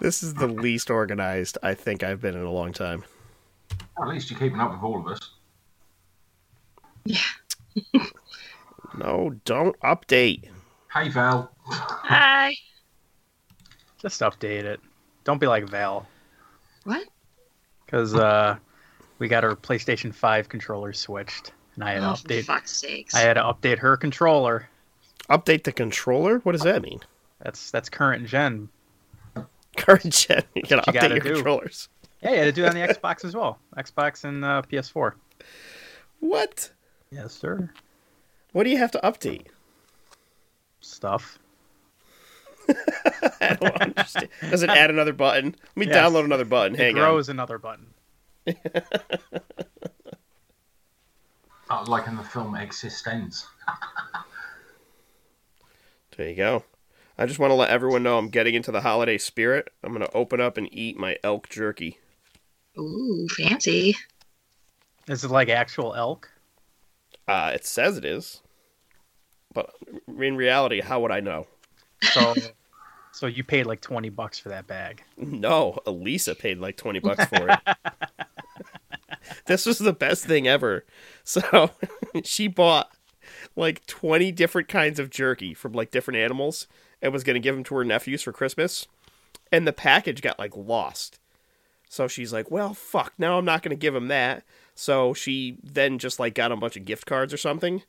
This is the least organized I think I've been in a long time. At least you're keeping up with all of us. Yeah. no, don't update. Hey, Val. Hi. Just update it. Don't be like Val, What? because uh, we got our PlayStation 5 controller switched, and I had to Oh, for update. fuck's sakes. I had to update her controller. Update the controller? What does that mean? That's that's current gen. Current gen. You gotta You update gotta your do. controllers. Yeah, you had to do it on the Xbox as well. Xbox and uh, PS4. What? Yes, sir. What do you have to update? Stuff. I don't understand. Does it add another button? Let me Yes. download another button. It Hang grows another button. Uh, like in the film eXistenZ. There you go. I just want to let everyone know I'm getting into the holiday spirit. I'm gonna open up and eat my elk jerky. Ooh, fancy. Is it like actual elk? Uh, it says it is, but in reality, how would I know? So, so you paid like twenty bucks for that bag. No, Elisa paid like 20 bucks for it. this was the best thing ever. So she bought like 20 different kinds of jerky from like different animals and was going to give them to her nephews for Christmas. And the package got like lost. So she's like, well, fuck, now I'm not going to give him that. So she then just like got a bunch of gift cards or something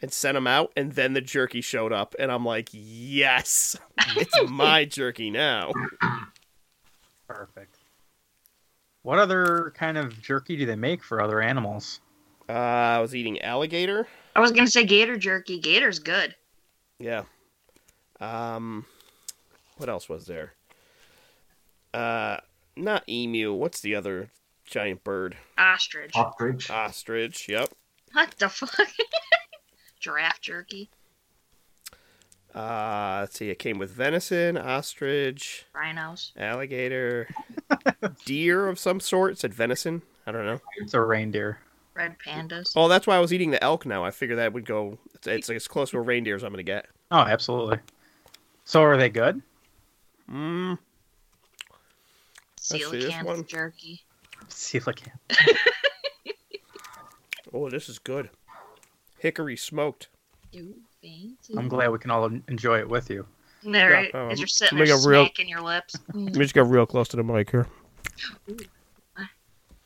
and sent them out. And then the jerky showed up. And I'm like, yes, it's my jerky now. Perfect. What other kind of jerky do they make for other animals? Uh, I was eating alligator. I was gonna say gator jerky. Gator's good. Yeah. Um, what else was there? Uh, not emu. What's the other giant bird? Ostrich. Ostrich. Ostrich. Yep. What the fuck? Giraffe jerky. Uh, let's see. It came with venison, ostrich, Rhinos. alligator, deer of some sort. It said venison. I don't know. It's a reindeer. Red pandas. Oh, that's why I was eating the elk. Now I figured that would go. It's, it's as close to a reindeer as I'm gonna get. Oh, absolutely. So are they good? Mm. see this Coelacanth one. jerky. Coelacanth. Oh, this is good. Hickory smoked. Ooh. I'm glad we can all enjoy it with you. There, Yeah, right, um, as you're sitting make there a real- smacking your lips. Mm. Let me just get real close to the mic here.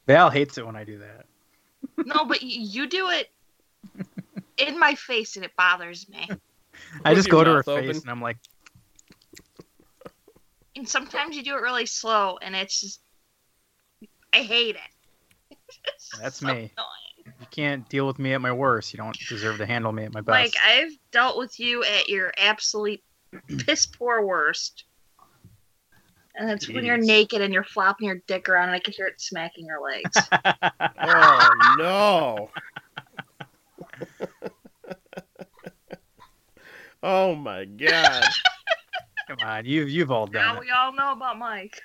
Val hates it when I do that. no, but you do it in my face, and it bothers me. I just go to her mouth face and I'm like, And sometimes you do it really slow, and it's just, I hate it. That's so me. annoying. you can't deal with me at my worst. You don't deserve to handle me at my best. Like I've dealt with you at your absolute piss poor worst. And that's when you're naked and you're flopping your dick around, and I can hear it smacking your legs. Oh no. oh my god. Come on, you've you've all done now it. we all know about Mike.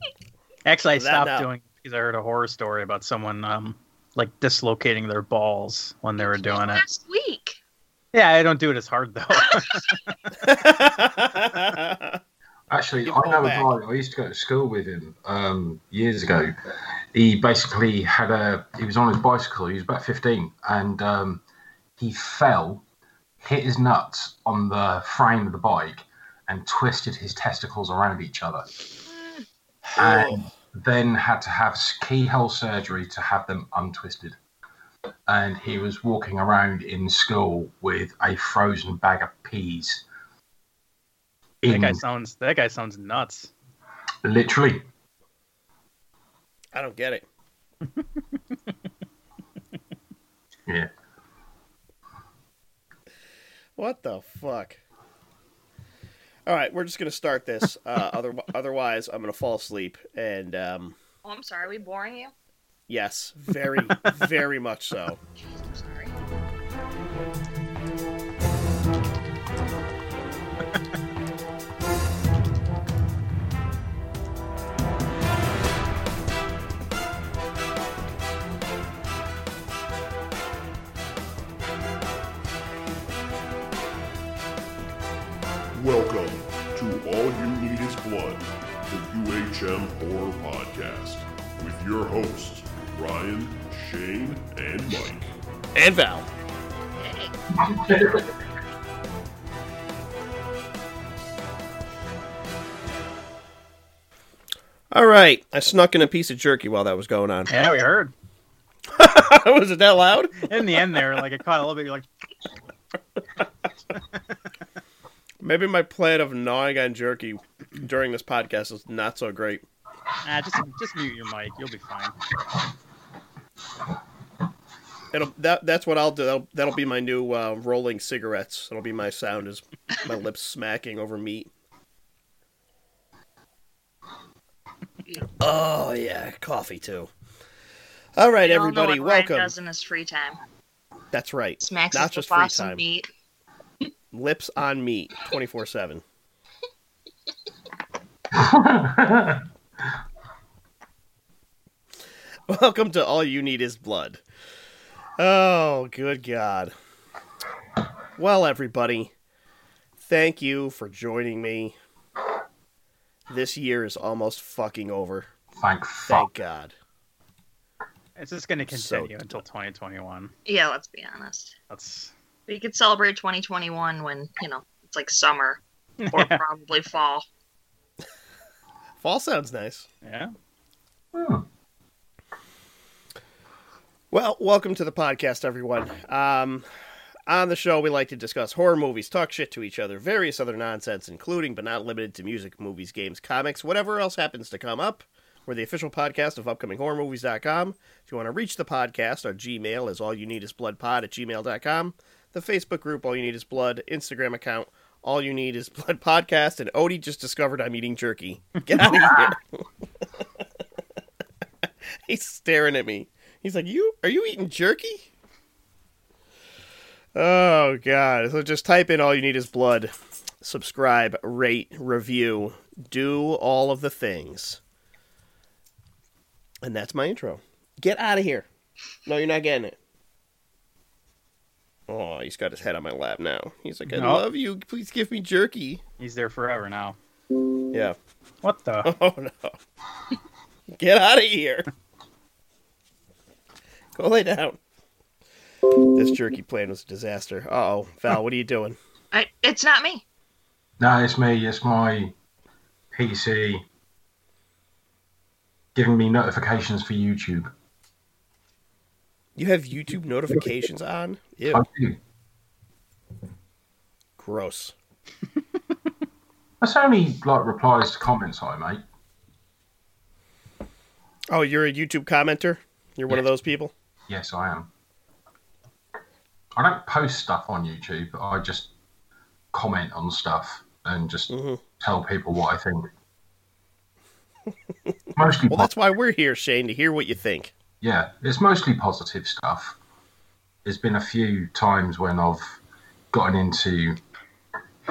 Actually, I That stopped now. doing it because I heard a horror story about someone um like dislocating their balls when they were doing it. Last week. Yeah, I don't do it as hard though. Actually, I know all a guy. I used to go to school with him um, years ago. He basically had a. He was on his bicycle. He was about fifteen, and um, he fell, hit his nuts on the frame of the bike, and twisted his testicles around each other. And then had to have keyhole surgery to have them untwisted. And he was walking around in school with a frozen bag of peas. that guy sounds that guy sounds nuts. literally I don't get it. Yeah. What the fuck? All right, we're just gonna start this. Uh, other, otherwise, I'm gonna fall asleep. And um, Oh, I'm sorry. Are we boring you? yes, very, very much so. I'm sorry. The UHM Horror Podcast, with your hosts, Ryan, Shane, and Mike. And Val. All right, I snuck in a piece of jerky while that was going on. Yeah, we heard. was it that loud? In the end, there, like it caught a little bit. You're like, Maybe my plan of gnawing on jerky during this podcast is not so great. ah, just just mute your mic. You'll be fine. It'll that that's what I'll do. That'll, that'll be my new uh, rolling cigarettes. That'll be my sound is my lips smacking over meat. Oh yeah, coffee too. All right, We all know everybody, what Ryan welcome. does in his free time. That's right. Smacks Not his just free time. meat. Lips on meat, twenty four seven. Welcome to All You Need Is Blood. Oh, good God. Well, everybody, thank you for joining me. This year is almost fucking over. Thank Thank. God. It's just going to So continue until 2021. Yeah, let's be honest. That's We could celebrate 2021 when, you know, it's like summer or yeah. probably fall. Fall sounds nice. yeah. Hmm. Well, welcome to the podcast, everyone. Um, on the show, we like to discuss horror movies, talk shit to each other, various other nonsense, including but not limited to music, movies, games, comics, whatever else happens to come up. We're the official podcast of upcominghorrormovies.com. If you want to reach the podcast, our Gmail is all you need is bloodpod at gmail.com. The Facebook group, All You Need Is Blood. Instagram account, All You Need Is Blood Podcast. And Odie just discovered I'm eating jerky. Get out of here. He's staring at me. He's like, "You are you eating jerky?" Oh god! So just type in all you need is blood. Subscribe, rate, review, do all of the things. And that's my intro. Get out of here. No, you're not getting it. Oh, he's got his head on my lap now. He's like, "I No. love you. Please give me jerky." He's there forever now. Yeah. What the? Oh no. Get out of here. Go lay down. This jerky plan was a disaster. Uh oh. Val, what are you doing? I, it's not me. No, it's me. It's my PC giving me notifications for YouTube. You have YouTube notifications on? I Ew. do. Gross. That's only like replies to comments I make. Oh, you're a YouTube commenter? You're one of those people? Yes, I am. I don't post stuff on YouTube. I just comment on stuff and just hmm tell people what I think. mostly, Well, po- that's why we're here, Shane, to hear what you think. yeah, it's mostly positive stuff. There's been a few times when I've gotten into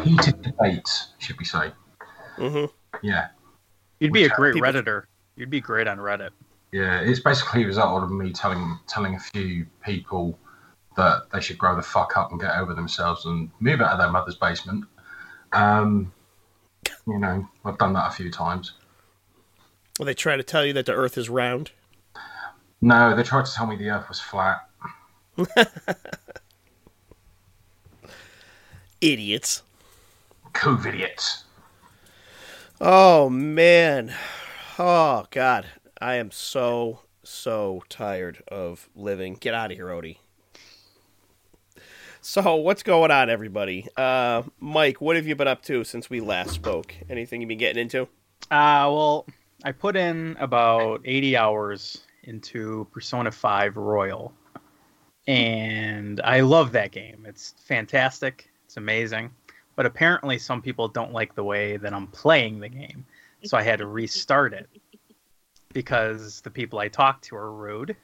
heated debates, should we say? hmm Yeah, You'd be a great people- redditor. You'd be great on Reddit. yeah. It's basically a result of me telling telling a few people that they should grow the fuck up and get over themselves and move out of their mother's basement. Um, you know, I've done that a few times. Well, they try to tell you that the earth is round. No, they tried to tell me the earth was flat. Idiots. COVID idiots. Oh, man. Oh, God. I am so, so tired of living. Get out of here, Odie. So, what's going on, everybody? Uh, Mike, what have you been up to since we last spoke? Anything you've been getting into? Uh, well, I put in about 80 hours into Persona 5 Royal. And I love that game. It's fantastic. It's amazing. But apparently, some people don't like the way that I'm playing the game. So I had to restart it because the people I talk to are rude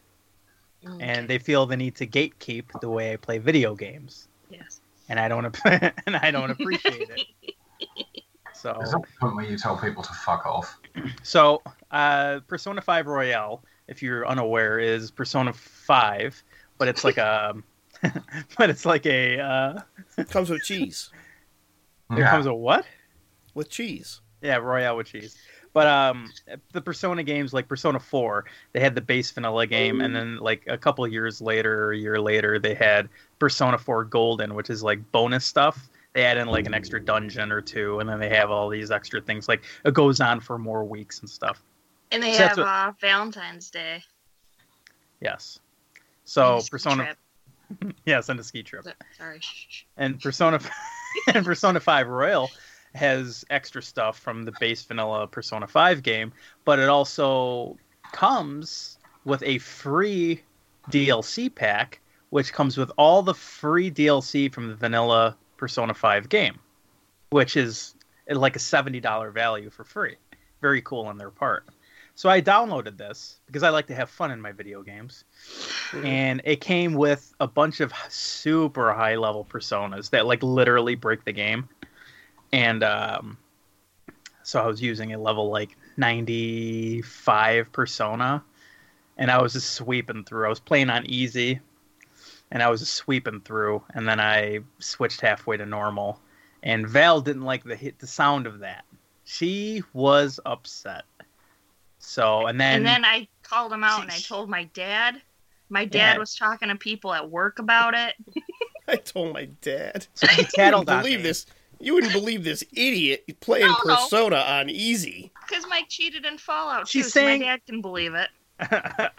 and they feel the need to gatekeep the way I play video games. Yes. And I don't ap- and I don't appreciate it. So There's that point where you tell people to fuck off. So, uh, Persona 5 Royale, if you're unaware, is Persona 5, but it's like a, but it's like a, uh, Comes with cheese. there Yeah. comes a what? With cheese. Yeah, Royale with cheese. But um, the Persona games, like Persona 4, they had the base vanilla game, and then like a couple years later, or a year later, they had Persona 4 Golden, which is like bonus stuff. They add in like an extra dungeon or two, and then they have all these extra things. Like it goes on for more weeks and stuff. And they So have what- uh, Valentine's Day. Yes. So Persona, yes, and a ski trip. Sorry. and Persona and Persona 5 Royal has extra stuff from the base vanilla Persona 5 game, but it also comes with a free DLC pack which comes with all the free DLC from the vanilla Persona 5 game, which is like a $70 value for free. Very cool on their part. So I downloaded this because I like to have fun in my video games. And it came with a bunch of super high level personas that like literally break the game. And um so i was using a level like 95 persona. And i was just sweeping through. I was playing on easy. And i was just sweeping through. And then i switched halfway to normal. And val didn't like the hit the sound of that. She was upset so and then And then I called him out and I told my dad. My dad Yeah. was talking to people at work about it. I told my dad. so he You tattled wouldn't on believe me. this. You wouldn't believe this idiot playing No, no. Persona on easy. Because Mike cheated in Fallout She's too, saying- so my dad can believe it.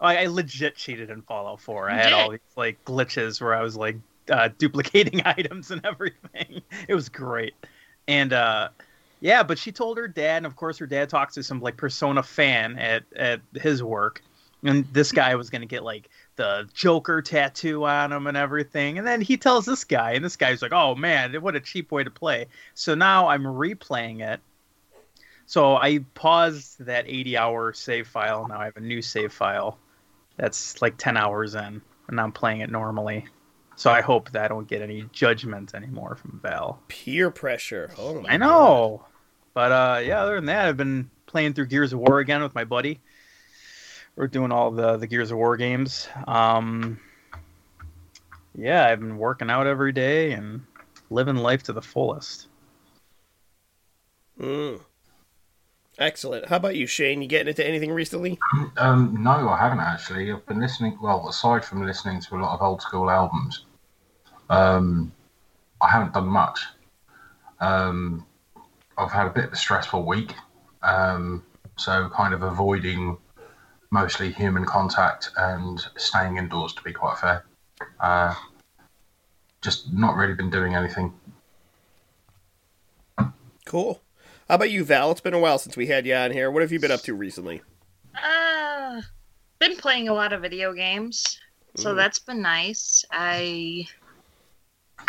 I, I legit cheated in Fallout 4. I had did? all these like glitches where I was like uh, duplicating items and everything. It was great. And uh, yeah, but she told her dad, and of course her dad talks to some like Persona fan at at his work, and this guy was gonna get like the Joker tattoo on him and everything. And then he tells this guy, and this guy's like, "Oh man, what a cheap way to play." So now I'm replaying it. So I paused that 80 hour save file. Now I have a new save file that's like 10 hours in, and I'm playing it normally. So I hope that I don't get any judgment anymore from Val. Peer pressure. Oh I know. But uh, yeah, other than that, I've been playing through Gears of War again with my buddy. We're doing all the the Gears of War games. Um, yeah, I've been working out every day and living life to the fullest. Mm. Excellent. How about you, Shane? You getting into anything recently? Um, no, I haven't actually. I've been listening. Well, aside from listening to a lot of old school albums, um, I haven't done much. Um, I've had a bit of a stressful week, um, so kind of avoiding mostly human contact and staying indoors. To be quite fair, uh, just not really been doing anything. Cool. How about you, Val? It's been a while since we had you on here. What have you been up to recently? Uh, been playing a lot of video games, so Mhm. that's been nice. I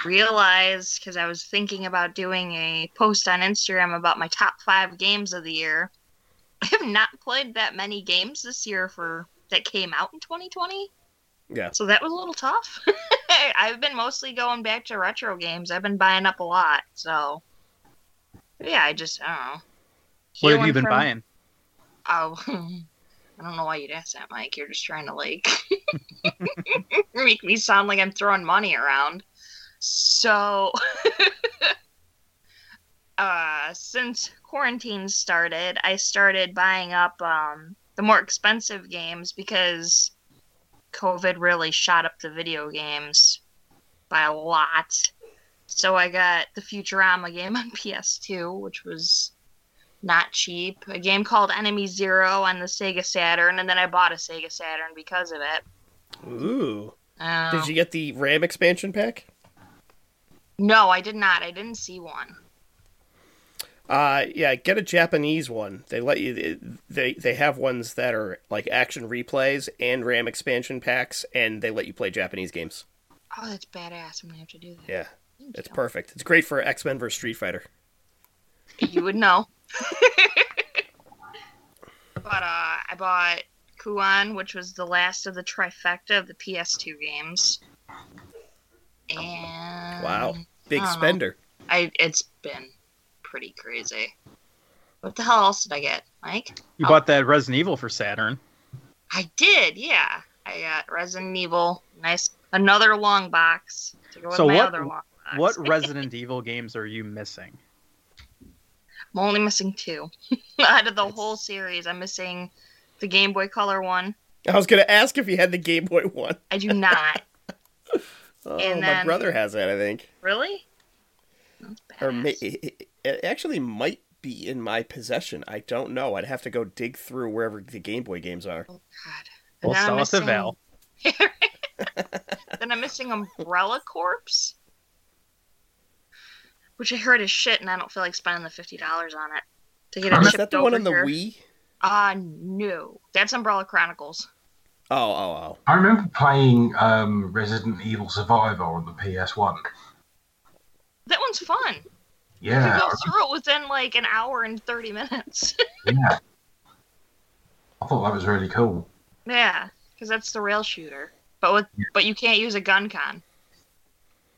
realized because I was thinking about doing a post on Instagram about my top five games of the year. I have not played that many games this year for that came out in 2020, Yeah. so that was a little tough. I've been mostly going back to retro games. I've been buying up a lot, so yeah, I just I don't know. What have you been from- buying? Oh, I don't know why you'd ask that, Mike. You're just trying to like make me sound like I'm throwing money around. So, uh, since quarantine started, I started buying up um, the more expensive games because COVID really shot up the video games by a lot. So I got the Futurama game on PS2, which was not cheap. A game called Enemy Zero on the Sega Saturn, and then I bought a Sega Saturn because of it. Ooh. Uh, Did you get the RAM expansion pack? No, I did not. I didn't see one. Uh, yeah, get a Japanese one. They let you. They they have ones that are like action replays and RAM expansion packs, and they let you play Japanese games. Oh, that's badass. I'm gonna have to do that. Yeah, Thank it's you. perfect. It's great for X Men vs Street Fighter. You would know. but uh, I bought Kuon, which was the last of the trifecta of the PS2 games. And Wow, big I don't know. spender. I it's been pretty crazy. What the hell else did I get, Mike? You Oh. bought that Resident Evil for Saturn. I did, yeah. I got Resident Evil. Nice, another long box to go with So my what- other long box. What Resident Evil games are you missing? I'm only missing two out of the whole series. I'm missing the Game Boy Color one. I was gonna ask if you had the Game Boy one. I do not. Oh, And my brother has that, I think. really? That's Or may- it, it actually might be in my possession. I don't know. I'd have to go dig through wherever the Game Boy games are. Oh God. And We'll then I'm sell it to missing- Val. then I'm missing Umbrella Corpse, which I heard is shit, and I don't feel like spending the fifty dollars on it to get it Is Is shipped that the one on the here. Wii? Uh no, that's Umbrella Chronicles. Oh, oh, oh. I remember playing um, Resident Evil Survivor on the PS1. That one's fun. Yeah, You go through it within like an hour and thirty minutes. yeah. I thought that was really cool. yeah, because that's the rail shooter, but with but you can't use a GunCon,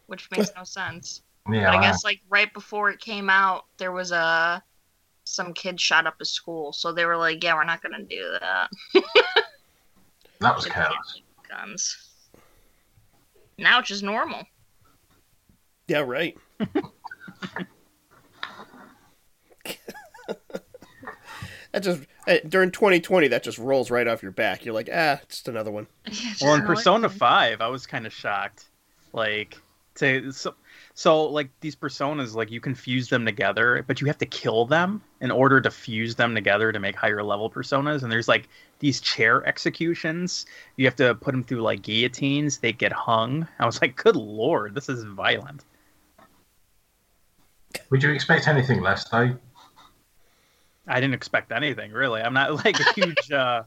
which makes no sense. Yeah, But I I- guess like right before it came out, there was a some kid shot up a school, so they were like, "Yeah, we're not gonna do that." that was They careless. Guns. Now it's just normal. Yeah, right. that just eh, during 2020, that just rolls right off your back. You're like, ah, just another one. Yeah. Well, in Persona Five, I was kind of shocked. Like, to so, so like these personas, like you can fuse them together, but you have to kill them in order to fuse them together to make higher level personas. And there's like these chair executions. You have to put them through like guillotines. They get hung. I was like, good lord, this is violent. Would you expect anything less, though? I didn't expect anything really. I'm not like a huge. uh,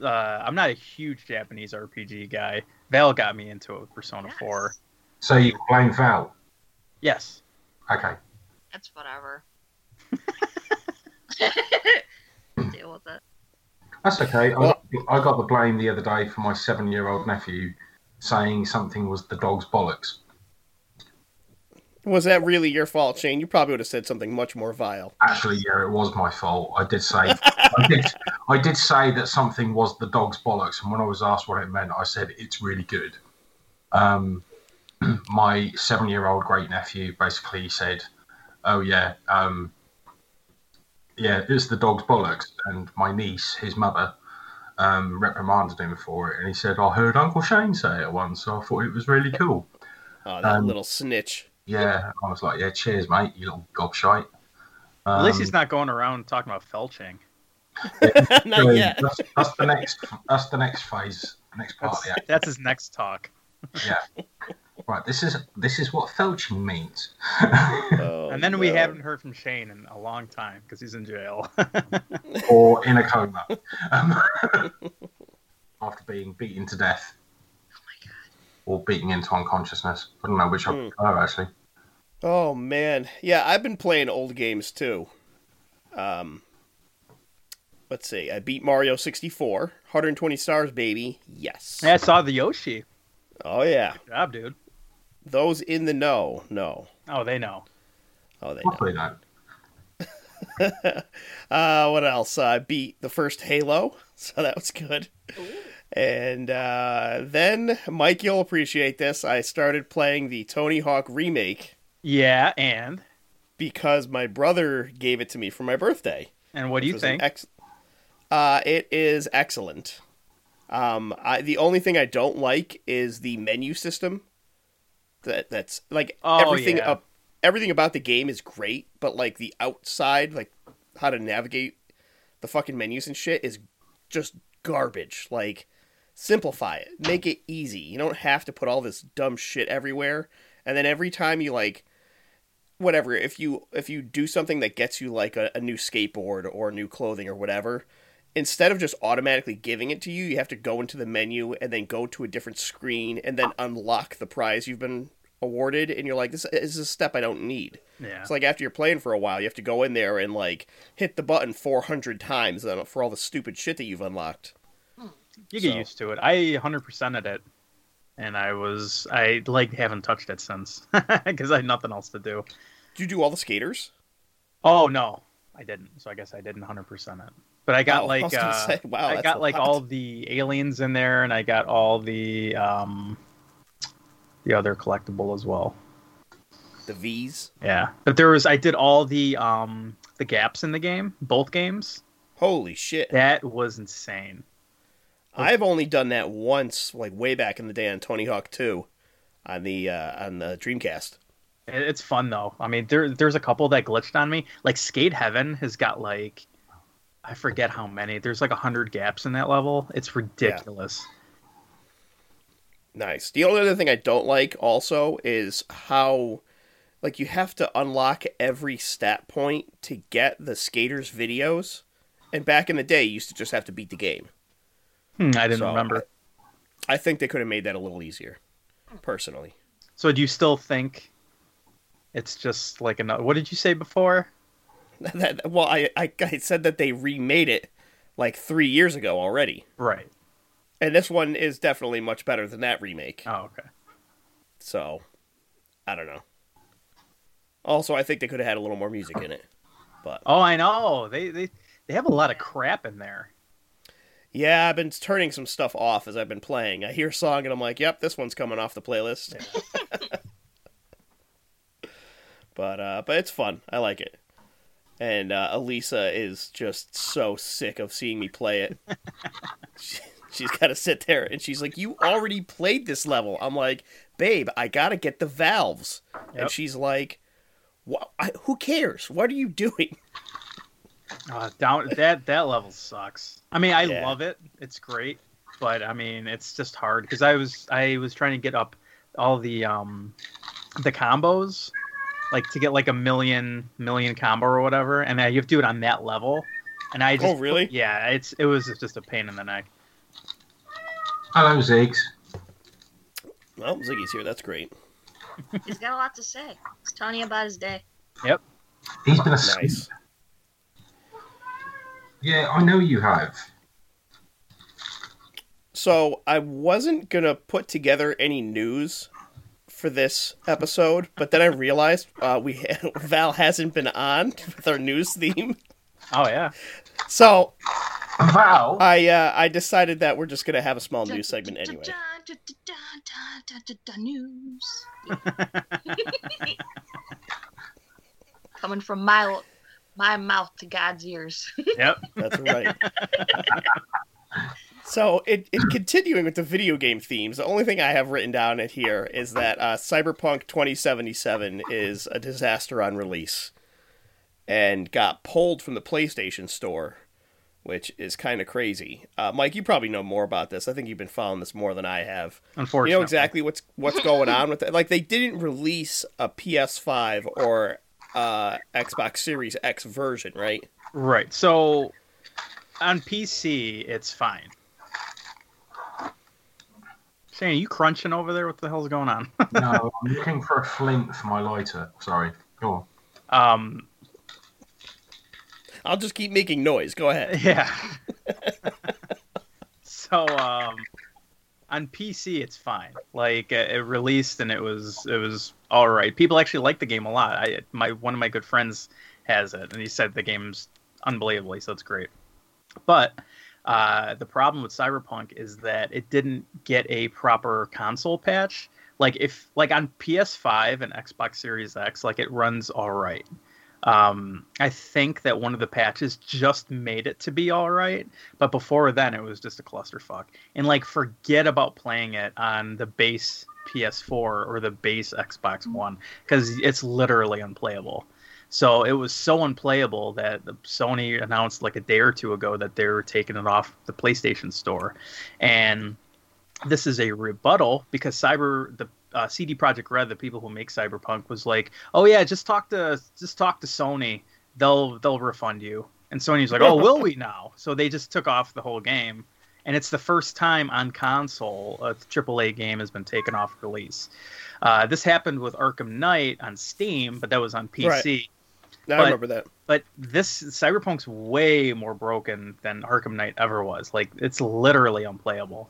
uh, I'm not a huge Japanese RPG guy. Val got me into it with Persona Yes. Four. So you blame Val? Yes. Okay. That's whatever. Deal with it. That's okay. I, I got the blame the other day for my seven-year-old nephew saying something was the dog's bollocks. Was that really your fault, Shane? You probably would have said something much more vile. Actually, yeah, it was my fault. I did say, I did, I did say that something was the dog's bollocks, and when I was asked what it meant, I said it's really good. Um, my seven-year-old great nephew basically said, "Oh yeah, um, yeah, it's the dog's bollocks," and my niece, his mother, um, reprimanded him for it, and he said, "I heard Uncle Shane say it once, so I thought it was really cool." Oh, that Um, little snitch. Yeah, I was like, "Yeah, cheers, mate, you little gobshite." At least Um, he's not going around talking about felching. Not yet. That's, that's the next. That's the next phase. Next part. That's, Yeah. that's his next talk. Yeah. Right. This is this is what felching means. Oh, and then we haven't heard from Shane in a long time because he's in jail. or in a coma. Um, after being beaten to death. Or beaten into unconsciousness. I don't know which I Hmm. prefer actually. Oh man, yeah, I've been playing old games too. Um, let's see, I beat Mario 64, 120 stars, baby. Yes. yeah, I saw the Yoshi. Oh yeah, Good job, dude. Those in the know, no. Oh, they know. Oh, they know. Hopefully not. uh, what else? Uh, I beat the first Halo, so that was good. And uh, then, Mike, you'll appreciate this. I started playing the Tony Hawk remake Yeah, and because my brother gave it to me for my birthday. and what do you think? Ex- uh, it is excellent. Um, I, the only thing I don't like is the menu system. That that's like Oh, everything yeah. up, everything about the game is great, but like the outside, like how to navigate the fucking menus and shit is just garbage. Like simplify it, make it easy. You don't have to put all this dumb shit everywhere, and then every time you like whatever if you if you do something that gets you like a, a new skateboard or new clothing or whatever instead of just automatically giving it to you you have to go into the menu and then go to a different screen and then unlock the prize you've been awarded and you're like this is a step i don't need Yeah. it's like after you're playing for a while you have to go in there and like hit the button 400 times for all the stupid shit that you've unlocked hmm. You get So- used to it. I 100%ed it, and I was I like haven't touched it since because I had nothing else to do. did you do all the skaters Oh no, I didn't. So I guess I didn't 100% it. But I got Oh, like gonna uh, say, wow, I got like lot. all the aliens in there, and I got all the um the other collectible as well. the v's Yeah, but there was I did all the um the gaps in the game, both games. Holy shit! That was insane. I've only done that once, like way back in the day on Tony Hawk 2 on the uh, on the Dreamcast. It's fun though. I mean, there there's a couple that glitched on me. Like Skate Heaven has got like I forget how many. There's like a hundred gaps in that level. It's ridiculous. Nice. The only other thing I don't like also is how like you have to unlock every stat point to get the skaters videos. And back in the day you used to just have to beat the game. Hmm, I didn't So, remember. I think they could have made that a little easier, personally. So do you still think it's just like another? What did you say before? That, well, I, I I said that they remade it like three years ago already, Right. and this one is definitely much better than that remake. Oh, okay. So, I don't know. Also, I think they could have had a little more music in it, but Oh, I know. They they they have a lot of crap in there. yeah, I've been turning some stuff off as I've been playing. I hear a song and I'm like, "Yep, this one's coming off the playlist." but uh, but it's fun. I like it. And uh, Elisa is just so sick of seeing me play it. she, she's got to sit there and she's like, "You already played this level." I'm like, "Babe, I gotta get the valves." And she's like, I, who cares? What are you doing?" Uh, down that that level sucks. I mean, I Yeah. love it. It's great, but I mean, it's just hard because I was I was trying to get up all the um the combos, like to get like a million million combo or whatever, and I, you have to do it on that level. And I just Oh, really? yeah, it's it was just a pain in the neck. Hello, Ziggs. Well, Ziggy's here. That's great. He's got a lot to say. He's telling you about his day. Yep. He's been asleep. Nice. Yeah, I know you have. So I wasn't gonna put together any news for this episode, but then I realized uh, we Val hasn't been on with our news theme, Oh yeah, so Val. I uh, I decided that we're just gonna have a small news segment anyway. News. Coming from my my mouth to God's ears. yep. That's right. So, it, it continuing with the video game themes, the only thing I have written down in here is that uh, Cyberpunk 2077 is a disaster on release and got pulled from the PlayStation Store, which is kind of crazy. Uh, Mike, you probably know more about this. I think you've been following this more than I have. Unfortunately, You know exactly what's what's going on with it. Like they didn't release a PS5 or uh, Xbox Series X version, right? Right. So on PC, it's fine. Shane, are you crunching over there? What the hell's going on? no, I'm looking for a flint for my lighter. Sorry. Go on. um, I'll just keep making noise. Go ahead. yeah. so um, on PC, it's fine. Like uh, it released and it was it was all right. People actually like the game a lot. I my one of my good friends has it, and he said the game's unbelievably, so it's great. But uh, the problem with Cyberpunk is that it didn't get a proper console patch. Like if like on PS5 and Xbox Series X, like it runs all right. Um, I think that one of the patches just made it to be all right, but before then it was just a clusterfuck. And like forget about playing it on the base PS4 or the base Xbox One because it's literally unplayable. So it was so unplayable that Sony announced like a day or two ago that they were taking it off the PlayStation Store, and this is a rebuttal because Cyber the uh, CD Projekt Red, the people who make Cyberpunk, was like, "Oh yeah, just talk to just talk to Sony. They'll they'll refund you." And Sony's like, "Oh, will we now?" So they just took off the whole game, and it's the first time on console a AAA game has been taken off release. Uh, this happened with Arkham Knight on Steam, but that was on PC. Right. I But- remember that. But this Cyberpunk's way more broken than Arkham Knight ever was. Like it's literally unplayable.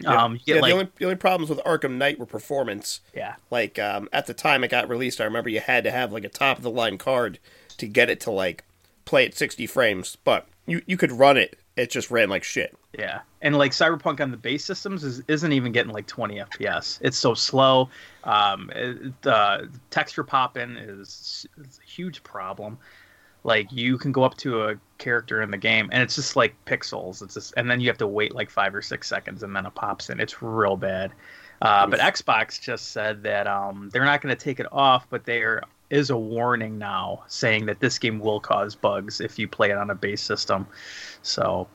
Yeah. Um, yeah, like the only the only problems with Arkham Knight were performance. yeah, Like um, at the time it got released, I remember you had to have like a top of the line card to get it to like play at 60 frames, but you you could run it. It just ran like shit. Yeah, and like Cyberpunk on the base systems is, isn't even getting like 20 FPS. It's so slow. Um, it, uh, texture popping is, is a huge problem. Like you can go up to a character in the game and it's just like pixels. It's just and then you have to wait like five or six seconds and then it pops in. It's real bad. Uh, but Xbox just said that um, they're not going to take it off, but there is a warning now saying that this game will cause bugs if you play it on a base system. So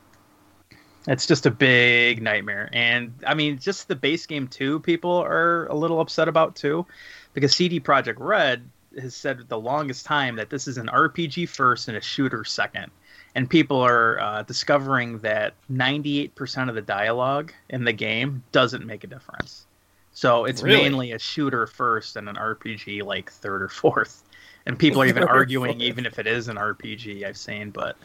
it's just a big nightmare. And I mean, just the base game too, people are a little upset about too, because CD Projekt Red has said the longest time that this is an RPG first and a shooter second. And people are uh, discovering that 98% of the dialogue in the game doesn't make a difference. So it's Really? mainly a shooter first and an RPG like third or fourth. And people are even arguing, even if it is an RPG, I've seen. But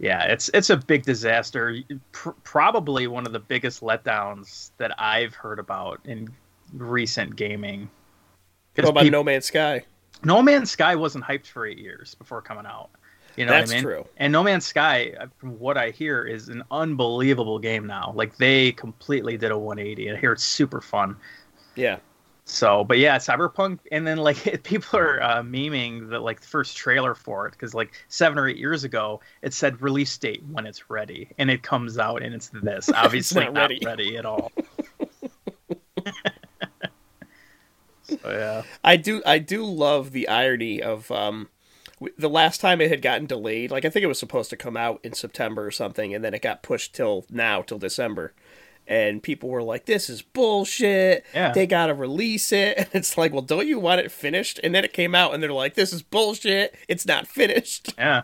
yeah, it's it's a big disaster. Pr- probably one of the biggest letdowns that I've heard about in recent gaming. What about peop- No Man's Sky? no Man's Sky wasn't hyped for eight years before coming out. You know That's what I mean? true. And No Man's Sky, from what I hear, is an unbelievable game now. Like they completely did a 180. I hear it's super fun. Yeah. So, but yeah, Cyberpunk, and then like people are uh, memeing the like first trailer for it because like seven or eight years ago it said release date when it's ready, and it comes out and it's this. Obviously not not, ready. ready. at all. so yeah, I do I do love the irony of um the last time it had gotten delayed, like I think it was supposed to come out in September or something, and then it got pushed till now, till December. And people were like, "This is bullshit. Yeah. They gotta release it." And it's like, "Well, don't you want it finished?" And then it came out, and they're like, "This is bullshit. It's not finished." yeah.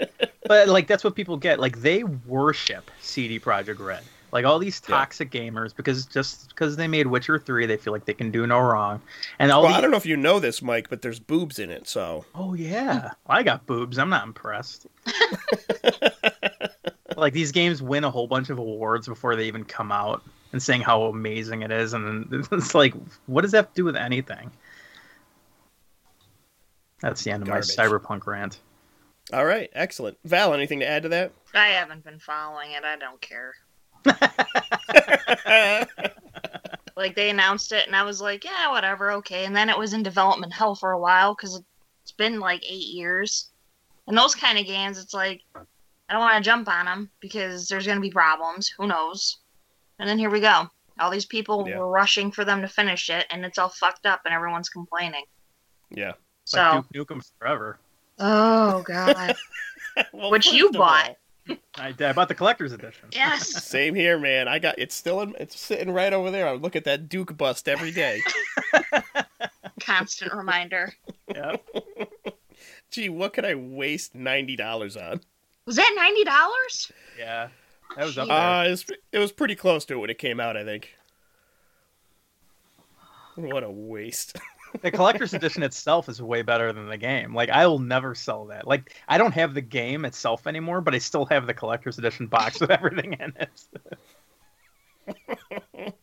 but like that's what people get. Like they worship CD Projekt Red. Like all these Yeah. toxic gamers because just because they made Witcher three, they feel like they can do no wrong. And all Well, the I don't know if you know this, Mike, but there's boobs in it, so Oh yeah, I got boobs. I'm not impressed. like these games win a whole bunch of awards before they even come out, and saying how amazing it is, and then it's like, what does that have to do with anything? That's the end of Garbage. my cyberpunk rant. all right, excellent. Val, anything to add to that? I haven't been following it. I don't care. Like they announced it, and I was like, yeah, whatever, okay. And then it was in development hell for a while because it's been like eight years. And those kind of games, it's like I don't want to jump on them because there's gonna be problems. Who knows? And then here we go. All these people Yeah. were rushing for them to finish it, and it's all fucked up, and everyone's complaining. yeah. So, Like Duke Nukem Forever. oh god, Well, which you bought? all- I, I bought the collector's edition. Yes. Same here, man. I got it's still in, it's sitting right over there. I look at that Duke bust every day. Constant reminder. Yep. Gee, what could I waste ninety dollars on? Was that ninety dollars? Yeah. That was up there. Uh, it was, it was pretty close to it when it came out. I think. What a waste! the collector's edition itself is way better than the game. Like I will never sell that. Like I don't have the game itself anymore, but I still have the collector's edition box with everything in it.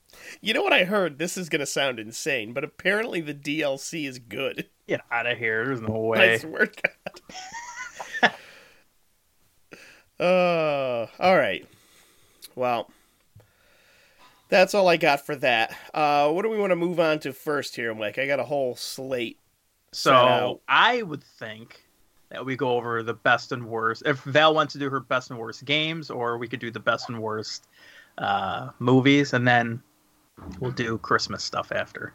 you know what I heard? This is gonna sound insane, but apparently the DLC is good. Get out of here. There's no way. I way. swear to God. uh, all right. Well, that's all I got for that. Uh, what do we want to move on to first here, Mike? I got a whole slate. So I would think that we go over the best and worst. If Val wants to do her best and worst games, or we could do the best and worst uh, movies, and then we'll do Christmas stuff after.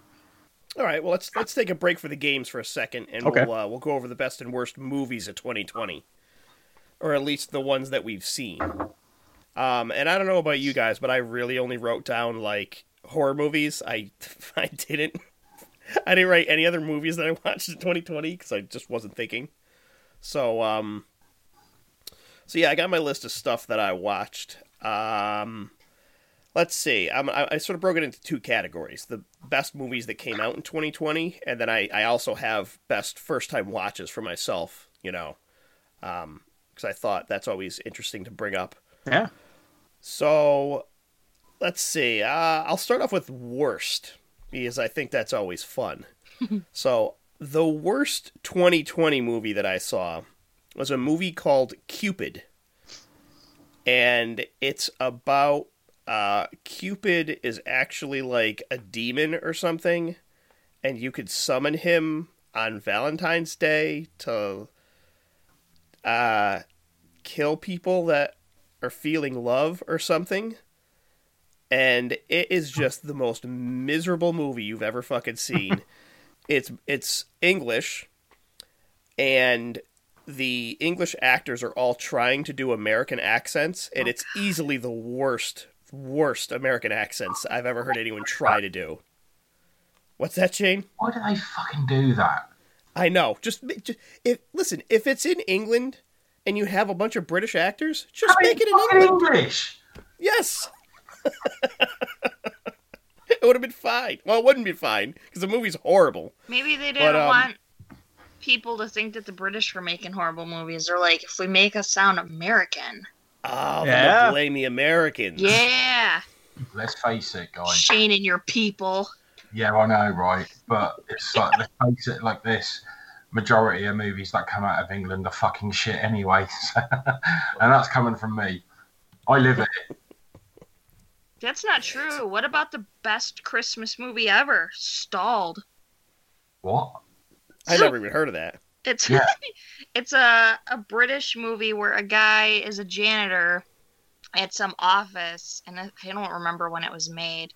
All right. Well, let's let's take a break for the games for a second, and Okay. we'll uh, we'll go over the best and worst movies of 2020, or at least the ones that we've seen. Um, and I don't know about you guys, but I really only wrote down like horror movies. I I didn't I didn't write any other movies that I watched in 2020 because I just wasn't thinking. So um, so yeah, I got my list of stuff that I watched. Um, let's see. I'm, I, I sort of broke it into two categories: the best movies that came out in 2020, and then I, I also have best first time watches for myself. You know, because I thought that's always interesting to bring up. Yeah. So let's see. Uh, I'll start off with worst because I think that's always fun. so the worst 2020 movie that I saw was a movie called Cupid, and it's about uh, Cupid is actually like a demon or something, and you could summon him on Valentine's Day to uh, kill people that are feeling love or something. And it is just the most miserable movie you've ever fucking seen. it's it's English, and the English actors are all trying to do American accents, and oh, it's easily the worst, worst American accents I've ever heard anyone try to do. What's that, Shane? Why do they fucking do that? I know. Just, just if listen, if it's in England and you have a bunch of British actors, just I make it in fucking England. English. Yes. it would have been fine. Well, it wouldn't be fine because the movie's horrible. Maybe they didn't um, want people to think that the British were making horrible movies. They're like, if we make us sound American, Oh, Yeah. yeah. blame the Americans. yeah, Let's face it, guys. Shane and your people. Yeah, I know, right? But it's like let's face it like this. Majority of movies that come out of England are fucking shit anyway. and that's coming from me. I live it. That's not true. What about the best Christmas movie ever? Stalled. What? I never even heard of that. It's Yeah. it's a a British movie where a guy is a janitor at some office, and I I don't remember when it was made.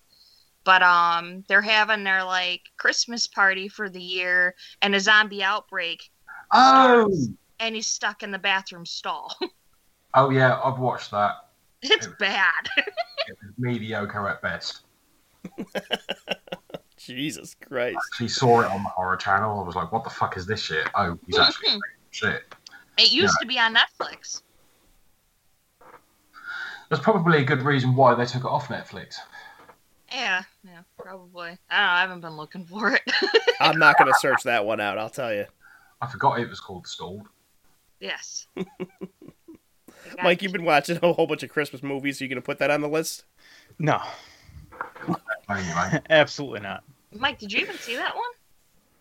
But um, they're having their like Christmas party for the year, and a zombie outbreak, Oh, and he's stuck in the bathroom stall. oh yeah, I've watched that. it's bad. It was mediocre at best. Jesus Christ. Actually saw it on the horror channel. I was like, "What the fuck is this shit?" Oh, he's actually shit. It used to be on Netflix. There's probably a good reason why they took it off Netflix. Yeah, yeah, probably. I don't know. I haven't been looking for it. I'm not going to search that one out, I'll tell you. I forgot it was called Stalled. yes. Mike, you've been watching a whole bunch of Christmas movies. Are you going to put that on the list? No, absolutely not. Mike, did you even see that one?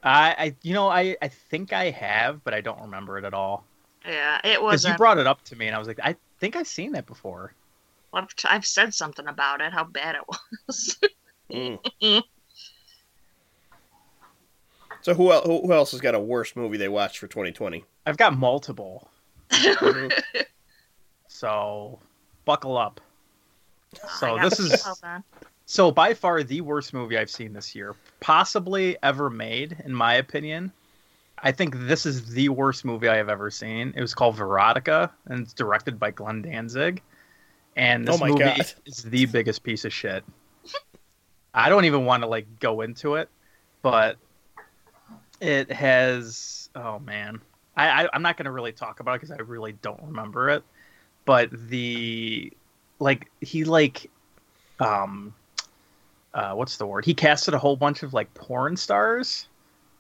I, I you know, I, I think I have, but I don't remember it at all. Yeah, it Because was. you brought it up to me, and I was like, I think I've seen that before. I've, I've said something about it. How bad it was. Mm. so who, el- who who else has got a worst movie they watched for 2020? I've got multiple, so buckle up. So I this is myself so by far the worst movie I've seen this year, possibly ever made, in my opinion. I think this is the worst movie I have ever seen. It was called Verotika, and it's directed by Glenn Danzig. And this Oh my movie God. is the biggest piece of shit. I don't even want to like go into it, but it has. Oh man, I, I I'm not gonna really talk about it because I really don't remember it. But the like he like um uh what's the word he casted a whole bunch of like porn stars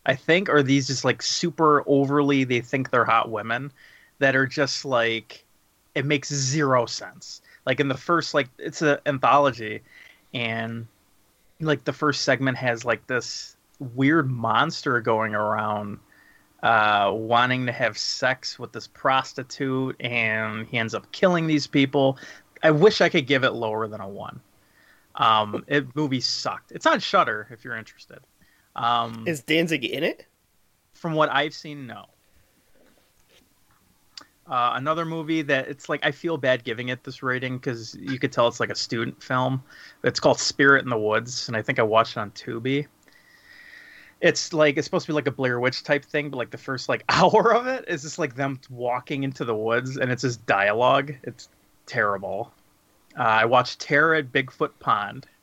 i think or these just like super overly they think they're hot women that are just like it makes zero sense like in the first like it's an anthology and like the first segment has like this weird monster going around uh, wanting to have sex with this prostitute, and he ends up killing these people. I wish I could give it lower than a one. Um, it movie sucked. It's on Shudder if you're interested. Um, Is Danzig in it? from what I've seen, no. Uh, another movie that it's like I feel bad giving it this rating because you could tell it's like a student film. It's called Spirit in the Woods, and I think I watched it on Tubi. It's like it's supposed to be like a Blair Witch type thing, but like the first like hour of it is just like them walking into the woods, and it's just dialogue. It's terrible. Uh, I watched Terror at Bigfoot Pond.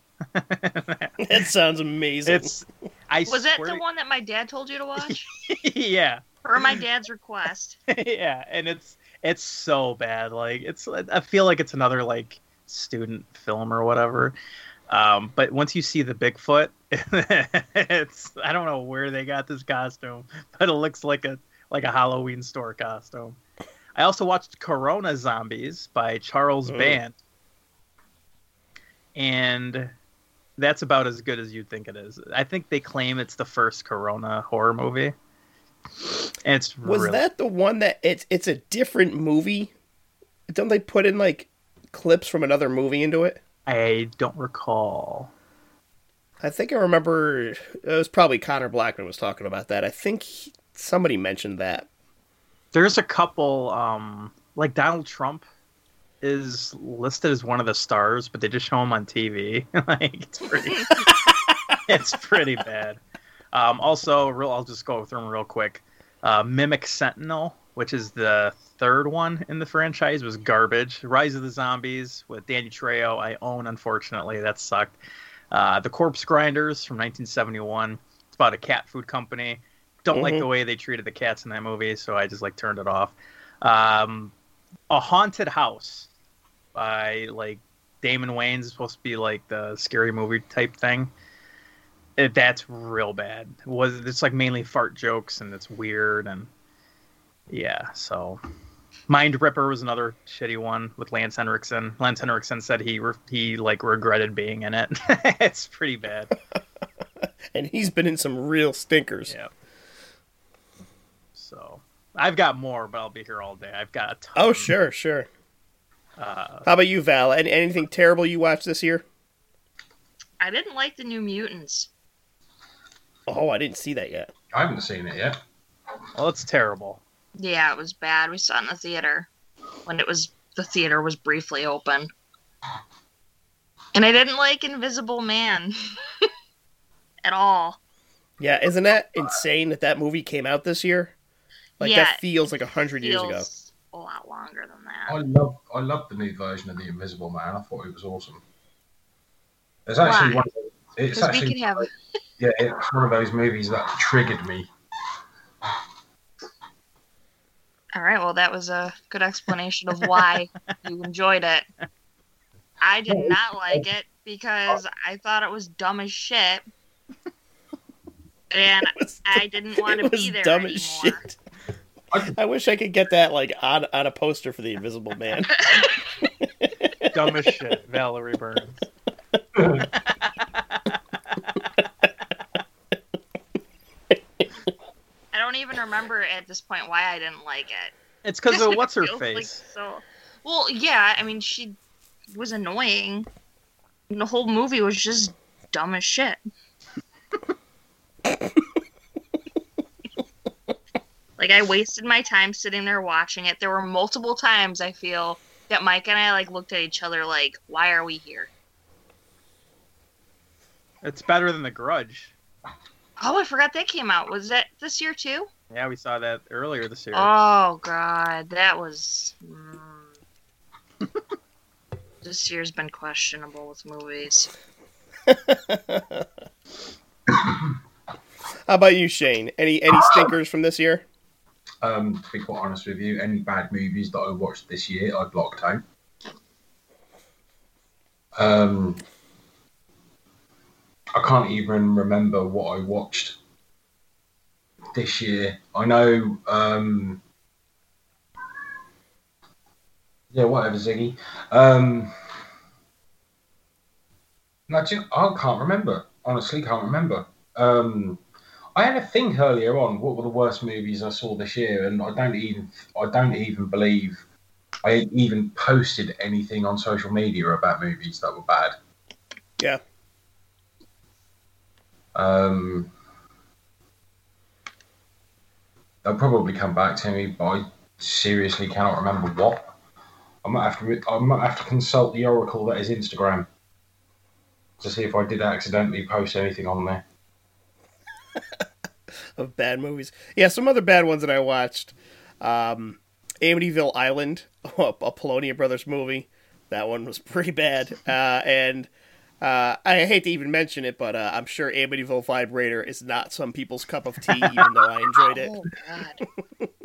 That sounds amazing. it's I Was that the one that my dad told you to watch? yeah. Or my dad's request? yeah, and it's it's so bad. Like it's I feel like it's another like student film or whatever. Um, but once you see the Bigfoot, it's I don't know where they got this costume, but it looks like a like a Halloween store costume. I also watched Corona Zombies by Charles Mm. Band. And that's about as good as you'd think it is. I think they claim it's the first Corona horror movie. It's Was really that the one that it's it's a different movie? Don't they put in like clips from another movie into it? I don't recall. I think I remember it was probably Connor Blackman was talking about that. I think he- somebody mentioned that. There's a couple, um, like Donald Trump is listed as one of the stars, but they just show him on TV. like it's pretty, it's pretty bad. Um, also, real, I'll just go through them real quick. Uh, Mimic Sentinel, which is the third one in the franchise, was garbage. Rise of the Zombies with Danny Trejo, I own, unfortunately. That sucked. Uh, the Corpse Grinders from 1971. It's about a cat food company. Don't like Mhm. the way they treated the cats in that movie, so I just like turned it off. Um, a Haunted House by like Damon Wayans is supposed to be like the scary movie type thing. It, that's real bad. It was it's like mainly fart jokes and it's weird and yeah. So Mind Ripper was another shitty one with Lance Henriksen. Lance Henriksen said he re- he like regretted being in it. it's pretty bad. And he's been in some real stinkers. Yeah. So I've got more, but I'll be here all day. I've got a ton. Oh, sure, sure. Uh, How about you, Val? Any, anything terrible you watched this year? I didn't like the New Mutants. Oh, I didn't see that yet. I haven't seen it yet. well, it's terrible. Yeah, it was bad. We saw it in the theater when it was the theater was briefly open. And I didn't like Invisible Man at all. Yeah, isn't that insane that that movie came out this year? Like Yeah, that feels like a hundred years ago. A lot longer than that. I love I love the new version of the Invisible Man. I thought it was awesome. It's actually Why? one. Of the, it's Because we actually could have yeah, it's one of those movies that triggered me. All right, well, that was a good explanation of why you enjoyed it. I did not like it because I thought it was dumb as shit. And I didn't want to it was be there dumb anymore. as shit. I wish I could get that like on on a poster for the Invisible Man. Dumb as shit. Valerie Burns. I don't even remember at this point why I didn't like it. It's because of what's her Feels like face. so, well, yeah. I mean, she was annoying. The whole movie was just dumb as shit. like I wasted my time sitting there watching it. There were multiple times I feel that Mike and I like looked at each other like, "Why are we here?" It's better than The Grudge. Oh, I forgot that came out. Was that this year too? Yeah, we saw that earlier this year. Oh God, that was. Mm. this year's been questionable with movies. How about you, Shane? Any any stinkers from this year? Um, to be quite honest with you, any bad movies that I watched this year, I blocked out. Um, I can't even remember what I watched this year. I know. Um, yeah, whatever, Ziggy. Um, no, I can't remember. Honestly, can't remember. Um, I had a think earlier on what were the worst movies I saw this year, and I don't even I don't even believe I even posted anything on social media about movies that were bad. Yeah. Um, they'll probably come back to me, but I seriously cannot remember what. I might have to I might have to consult the oracle that is Instagram to see if I did accidentally post anything on there. of bad movies. Yeah, some other bad ones that I watched. Um, Amityville Island, a Polonia Brothers movie. That one was pretty bad. Uh, and uh, I hate to even mention it, but uh, I'm sure Amityville Vibrator is not some people's cup of tea, even though I enjoyed it. Oh God.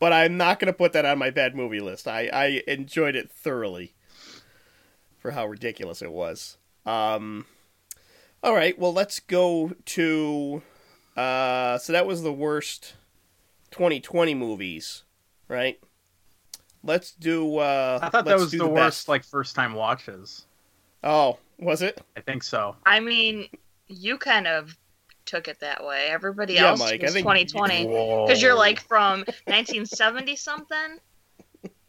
But I'm not going to put that on my bad movie list. I, I enjoyed it thoroughly for how ridiculous it was. Um, all right, well, let's go to. Uh, so that was the worst 2020 movies, right? Let's do. Uh, I thought that was do the, worst, like first time watches. Oh, was it? I think so. I mean, you kind of took it that way. Everybody Yeah, else Mike, I was think- 2020 Whoa. because you're like from 1970 something.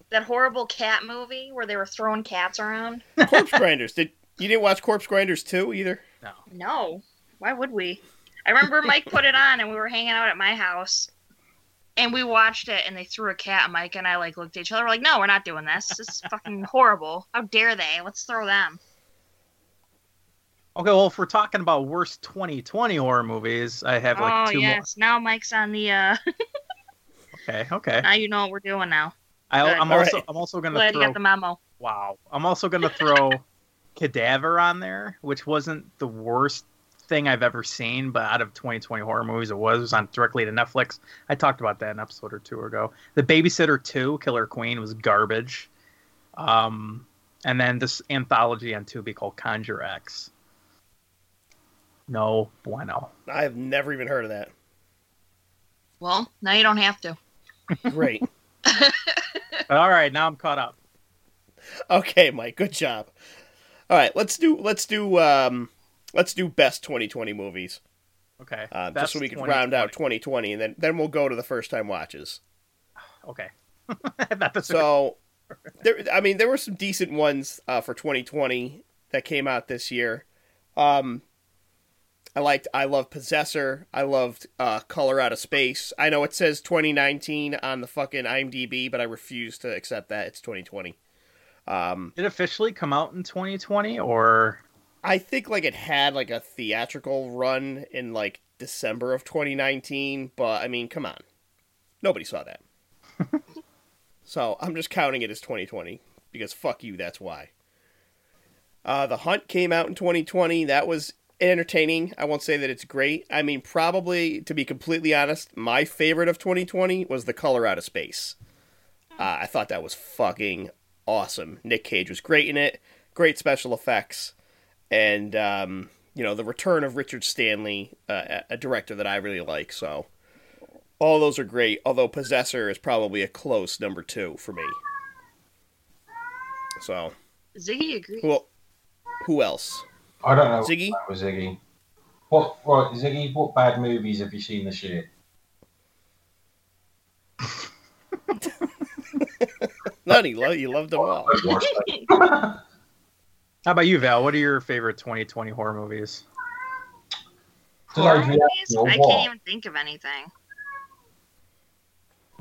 That horrible cat movie where they were throwing cats around. Corpse Grinders. Did you didn't watch Corpse Grinders 2 either? No. No, why would we? I remember Mike put it on and we were hanging out at my house, And we watched it, and they threw a cat. Mike and I like looked at each other, we're like, "No, we're not doing this. This is fucking horrible. How dare they? Let's throw them." Okay, well, if we're talking about worst 2020 horror movies, I have like oh two yes, now Mike's on the. uh. Okay, okay. Now you know what we're doing now. I, i'm All also right. I'm also gonna Glad throw you got the memo. wow. I'm also gonna throw Cadaver on there, which wasn't the worst thing I've ever seen, but out of 2020 horror movies, it was. It was on directly to Netflix. I talked about that an episode or two ago. The Babysitter 2, Killer Queen, was garbage. Um, and then this anthology on Tubi called Conjure X. No bueno. I've never even heard of that. Well, now you don't have to. Great. All right, now I'm caught up. okay, Mike. Good job. All right, let's do let's do um let's do best 2020 movies. Okay. Uh, just so we can round out 2020. 2020, and then then we'll go to the first time watches. Okay. So, there, I mean, there were some decent ones uh, for 2020 that came out this year. Um, I liked, I love Possessor. I loved uh, Color Out of Space. I know it says 2019 on the fucking IMDb, but I refuse to accept that. It's 2020. Um, Did it officially come out in 2020 or I think like it had like a theatrical run in like December of 2019, but I mean, come on, nobody saw that. so I'm just counting it as 2020 because fuck you, that's why. Uh, the Hunt came out in 2020. That was entertaining. I won't say that it's great. I mean, probably to be completely honest, my favorite of 2020 was The Color Out of Space. Uh, I thought that was fucking awesome. Nick Cage was great in it. Great special effects and um, you know the return of Richard Stanley, uh, a director that I really like. So all those are great. Although Possessor is probably a close number two for me. So Ziggy agrees. well, who else? I don't know. Ziggy? That was Ziggy. What? Right, Ziggy. What bad movies have you seen this year? None. You love you loved them all. I've watched it. How about you, Val? What are your favorite 2020 horror movies? Horror movies? know I can't even think of anything.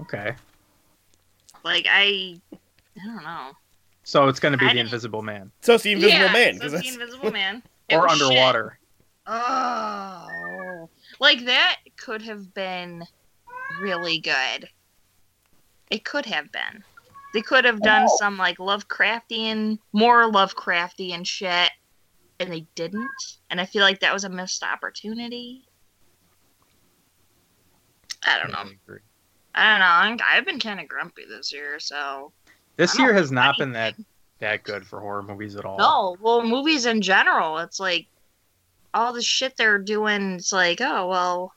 Okay. Like I, I don't know. So it's going to be I The didn't- Invisible Man So it's the Invisible yeah, Man so it's that's the Invisible Man. Or was shit. Underwater. Oh, like that could have been really good. It could have been. They could have done Oh. some like Lovecraftian, more Lovecraftian shit, and they didn't. And I feel like that was a missed opportunity. I don't know. I agree. I don't know. I'm, I've been kind of grumpy this year, so This year has not know been that that good for horror movies at all. No, well, movies in general, it's like all the shit they're doing. It's like, oh well,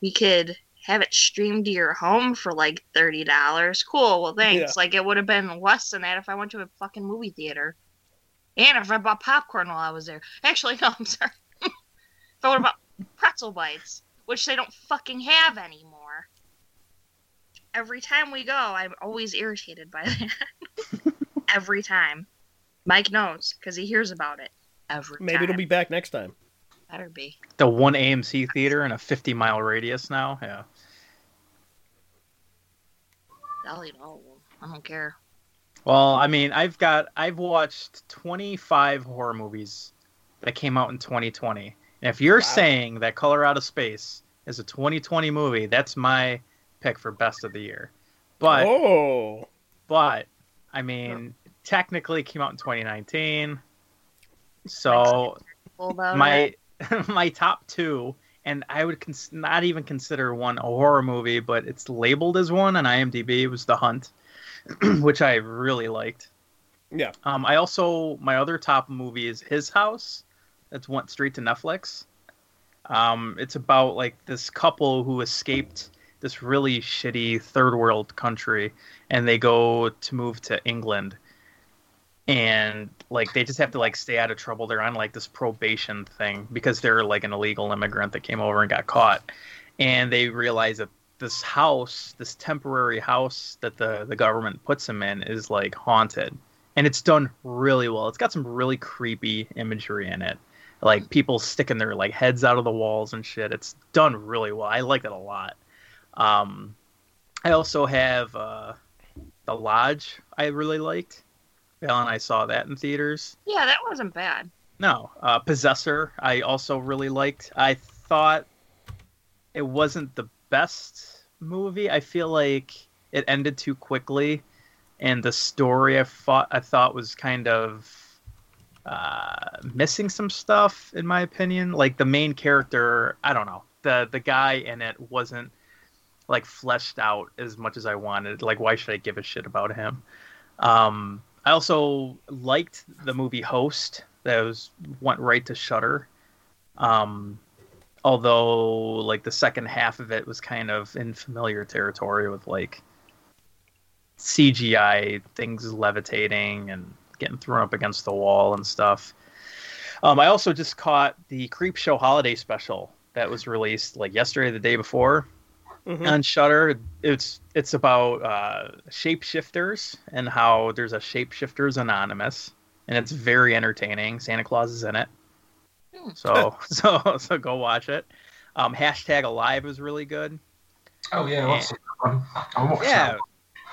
we could have it streamed to your home for like thirty dollars. Cool. Well, thanks. Like it would have been less than that if I went to a fucking movie theater, and if I bought popcorn while I was there. Actually, no, I'm sorry. if I would have bought pretzel bites, which they don't fucking have anymore. Every time we go, I'm always irritated by that. Every time. Mike knows because he hears about it every time. maybe time. it'll be back next time. better be. The one AMC theater in a 50 mile radius now. Yeah. Hell, you know, I don't care. Well, I mean, I've got I've watched 25 horror movies that came out in 2020. And if you're Wow. saying that Color Out of Space is a 2020 movie, that's my pick for best of the year. But oh, but I mean, technically it came out in 2019. So my it. my top two, and I would cons- not even consider one a horror movie, but it's labeled as one on IMDb. It was The Hunt, which I really liked. yeah. Um, I also my other top movie is His House. That's went straight to Netflix. Um, it's about like this couple who escaped this really shitty third world country, and they go to move to England, and like they just have to like stay out of trouble. They're on like this probation thing because they're like an illegal immigrant that came over and got caught, and they realize that this house, this temporary house that the the government puts them in, is like haunted and it's done really well. It's got some really creepy imagery in it, like people sticking their like heads out of the walls and shit. It's done really well. I like it a lot. Um, I also have uh, the Lodge. I really liked. Val and I saw that in theaters. Yeah, that wasn't bad. No, uh, Possessor. I also really liked. I thought it wasn't the best movie. I feel like it ended too quickly, and the story I thought I thought was kind of uh, missing some stuff, in my opinion. Like the main character, I don't know. the The guy in it wasn't like fleshed out as much as I wanted. Like, why should I give a shit about him? Um, I also liked the movie Host. That was went right to Shudder. Um, although like the second half of it was kind of in familiar territory with like CGI things levitating and getting thrown up against the wall and stuff. Um, I also just caught the Creepshow holiday special that was released like yesterday, the day before Mhm. on Shudder. It's it's about uh, shapeshifters and how there's a shapeshifters anonymous, and it's very entertaining. Santa Claus is in it, Hmm. so so so go watch it. Um, hashtag Alive is really good. Oh yeah, I've seen that one. I watched Yeah,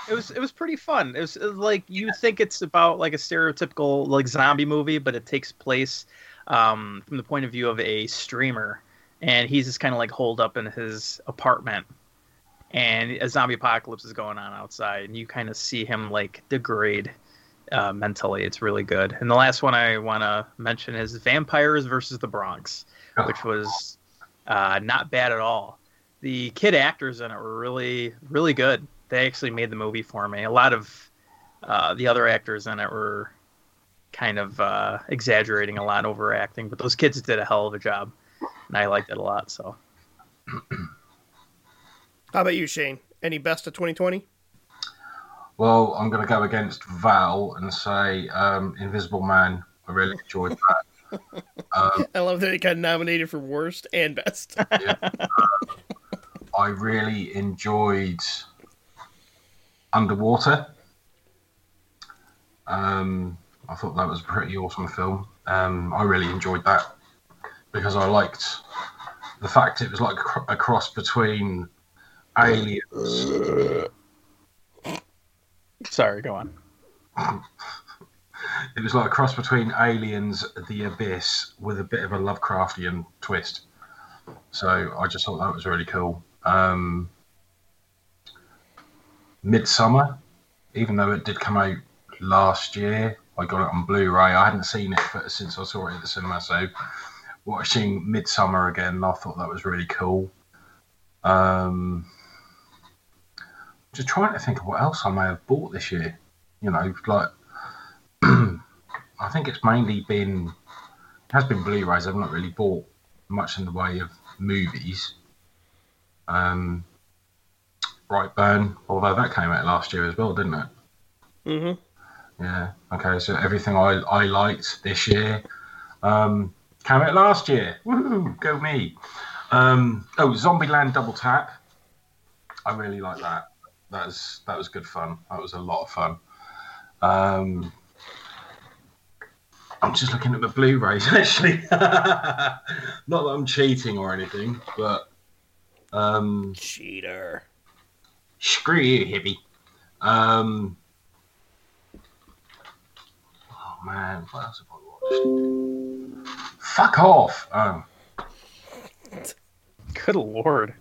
it was it was pretty fun. It was, it was like you think it's about like a stereotypical like zombie movie, but it takes place um, from the point of view of a streamer, and he's just kind of like holed up in his apartment, and a zombie apocalypse is going on outside, and you kind of see him like degrade uh, mentally. It's really good. And the last one I want to mention is Vampires versus the Bronx, Oh. which was uh, not bad at all. The kid actors in it were really, really good. They actually made the movie for me. A lot of uh, the other actors in it were kind of uh, exaggerating a lot, overacting, but those kids did a hell of a job, and I liked it a lot. So How about you, Shane? Any best of 2020? Well, I'm going to go against Val and say um, Invisible Man. I really enjoyed that. um, I love that it got nominated for worst and best. I really enjoyed Underwater. Um, I thought that was a pretty awesome film. Um, I really enjoyed that because I liked the fact it was like a cross between Aliens. sorry, go on. It was like a cross between Aliens, The Abyss, with a bit of a Lovecraftian twist. So I just thought that was really cool. Um, Midsommar, even though it did come out last year, I got it on Blu-ray. I hadn't seen it for, since I saw it at the cinema. So watching Midsommar again, I thought that was really cool. Um, just trying to think of what else I may have bought this year. You know, like I think it's mainly been it has been Blu-rays. I've not really bought much in the way of movies. Um, Brightburn, although that came out last year as well, didn't it? Mm-hmm. Yeah. Okay. So everything I, I liked this year um, came out last year. Woohoo! Go me. Um, oh, Zombieland Double Tap. I really like that. That was that was good fun. That was a lot of fun. Um, I'm just looking at the Blu-rays actually. Not that I'm cheating or anything, but um, Cheater. Screw you, hippie. Um, oh man, what else have I watched? Fuck off. Oh, Good lord.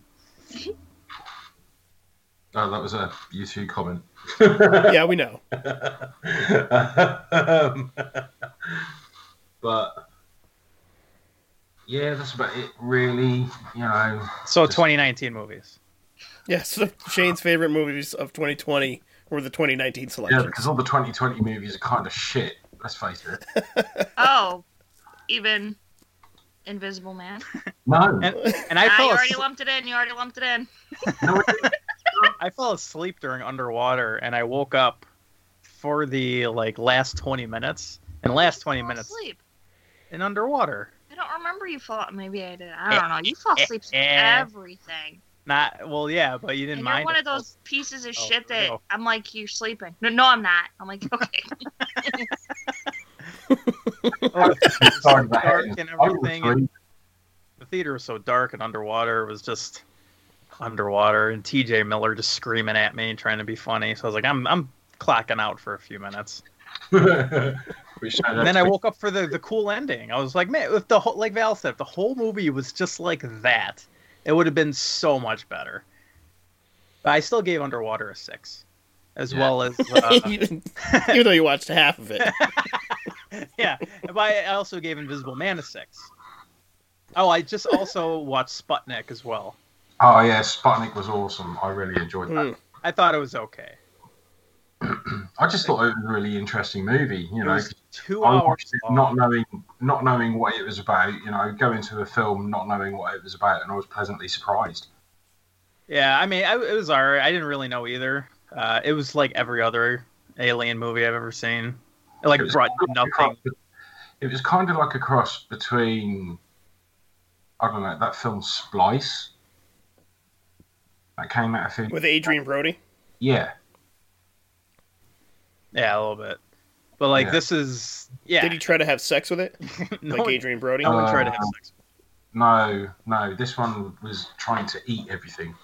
oh that was a YouTube comment. Yeah, we know. um, but yeah, that's about it. Really, you know. So 2019 movies. Yeah, so Shane's favorite movies of 2020 were the 2019 Yeah, because all the 2020 movies are kind of shit. Let's face it. Oh, even Invisible Man. No, And, and I ah, fell you already lumped it in. You already lumped it in. no, it- I fell asleep during Underwater, and I woke up for the like last 20 minutes. And last 20 Fall minutes asleep. in Underwater. I don't remember you fall. Maybe I did. I don't know. You fall asleep to Eh. everything. Not well, yeah, but you didn't And mind. you're one it. of those pieces of Oh, shit that go. I'm like, you're sleeping. No, no, I'm not. I'm like, okay. Oh, dark and everything. and the theater was so dark and underwater. It was just underwater, and T.J. Miller just screaming at me, and trying to be funny. So I was like, I'm I'm clocking out for a few minutes. And then I woke up for the the cool ending. I was like, man, if the whole like Val said, if the whole movie was just like that, it would have been so much better. But I still gave Underwater a six, as Yeah. well as uh, even, even though you watched half of it. yeah. But I I also gave Invisible Man a six. Oh, I just also watched Sputnik as well. Oh yeah, Sputnik was awesome. I really enjoyed that. Hmm. I thought it was okay. I just thought it was a really interesting movie. You It know, two I hours watched it long. not knowing not knowing what it was about. You know, going to a film not knowing what it was about, and I was pleasantly surprised. Yeah, I mean, I, it was alright. I didn't really know either. Uh, it was like every other alien movie I've ever seen. It like It brought nothing. cross- It was kind of like a cross between, I don't know, that film Splice. That came out, I think. With Adrien Brody. Yeah, Yeah, a little bit. But like Yeah. this is yeah. Did he try to have sex with it? no, like one, Adrien Brody? no one tried to have Uh, sex. no, no. This one was trying to eat everything.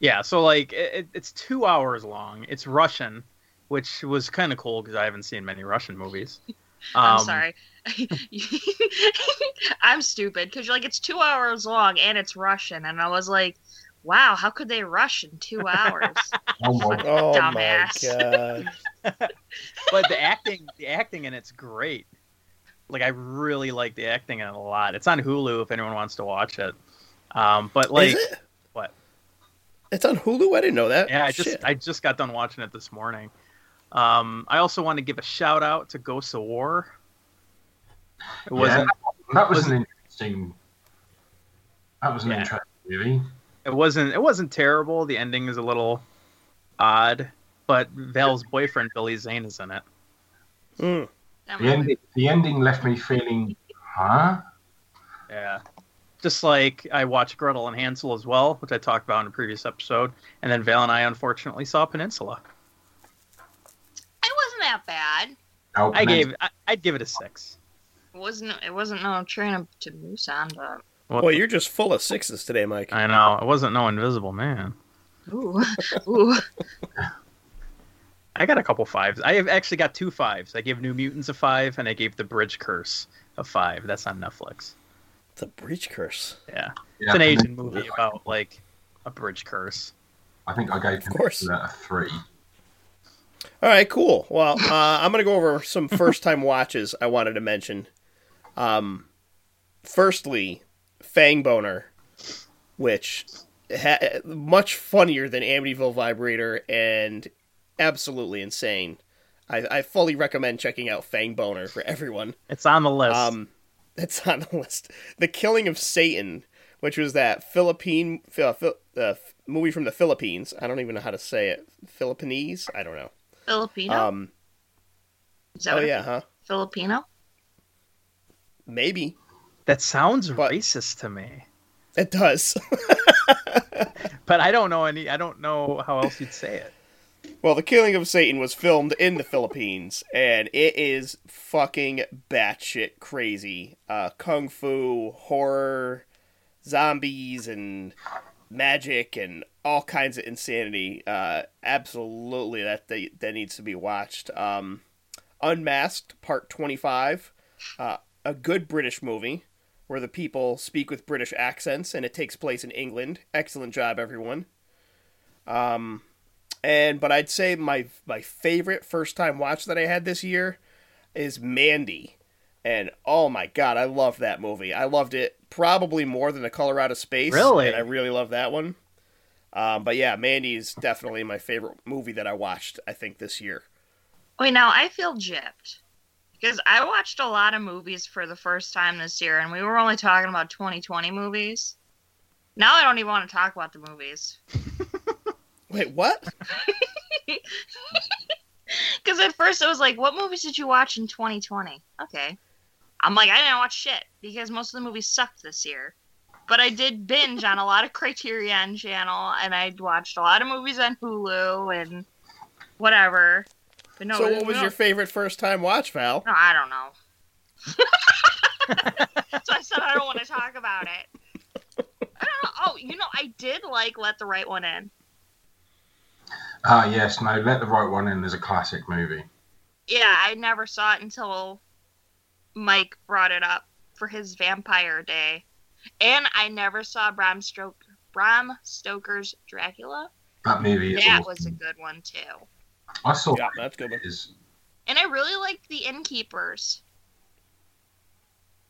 Yeah, so like it, it- it's two hours long. It's Russian, which was kind of cool because I haven't seen many Russian movies. I'm Um, sorry. I'm stupid because you're like it's two hours long and it's Russian, and I was like, wow, how could they rush in two hours? Oh my! Oh Dumbass. my god. but the acting, the acting in it's great. Like I really like the acting in it a lot. It's on Hulu if anyone wants to watch it. Um, but like, Is it? what? It's on Hulu? I didn't know that. yeah, I just Shit. I just got done watching it this morning. Um, I also want to give a shout out to Ghosts of War. It wasn't that was was- an interesting. That was an Yeah. interesting movie. it wasn't it wasn't terrible. The ending is a little odd, but Val's boyfriend Billy Zane is in it. Mm. The movie- ending, the ending left me feeling, huh? Yeah. Just like I watched Gretel and Hansel as well, which I talked about in a previous episode, and then Val and I unfortunately saw Peninsula. It wasn't that bad. No, I gave I, I'd give it a six. It wasn't. It wasn't no train to Busan, but What Boy, the- you're just full of sixes today, Mike. I know it wasn't no Invisible Man. ooh, ooh. I got a couple fives. I have actually got two fives. I gave New Mutants a five, and I gave The Bridge Curse a five. That's on Netflix. The Bridge Curse. Yeah, Yeah, it's an Asian Peninsula. movie about like a bridge curse. I think I gave Of course. A three. All right, cool. Well, uh, I'm going to go over some first time watches I wanted to mention. Um, firstly, Fang Boner, which ha- much funnier than Amityville Vibrator and absolutely insane. I, I fully recommend checking out Fang Boner for everyone. It's on the list. Um, that's on the list. The Killing of Satan, which was that Philippine uh, Phil- uh, movie from the Philippines. I don't even know how to say it. Philippines? I don't know. Filipino. Um, Is that oh what it- yeah, huh? Filipino. Maybe that sounds but- racist to me, it does. but I don't know any. I don't know how else you'd say it. well, The Killing of Satan was filmed in the Philippines, and it is fucking batshit crazy. Uh, kung fu, horror, zombies, and magic, and all kinds of insanity. Uh, absolutely, that that, that needs to be watched. Um, Unmasked Part Twenty Five, uh, a good British movie where the people speak with British accents, and it takes place in England. Excellent job, everyone. Um, and but I'd say my my favorite first time watch that I had this year is Mandy. And oh my god, I loved that movie. I loved it probably more than The Color Out of Space. Really? And I really love that one. Um, but yeah, Mandy is definitely my favorite movie that I watched, I think, this year. Wait, now I feel gypped because I watched a lot of movies for the first time this year, and we were only talking about 2020 movies. Now I don't even want to talk about the movies Wait, what? because at first it was like, "What movies did you watch in 2020?" Okay, I'm like, I didn't watch shit because most of the movies sucked this year. But I did binge on a lot of Criterion Channel, and I watched a lot of movies on Hulu and whatever. But no, so what was no- your favorite first time watch, Val? No, I don't know. so I said I don't want to talk about it. I don't know. Oh, you know, I did like Let the Right One In. Ah, yes, no, Let the Right One In is a classic movie. Yeah, I never saw it until Mike brought it up for his Vampire Day, and I never saw Bram Stoker. Bram Stoker's Dracula. That movie That awesome. was a good one too. I saw Yeah, that. that's good. One. Is And I really liked The Innkeepers.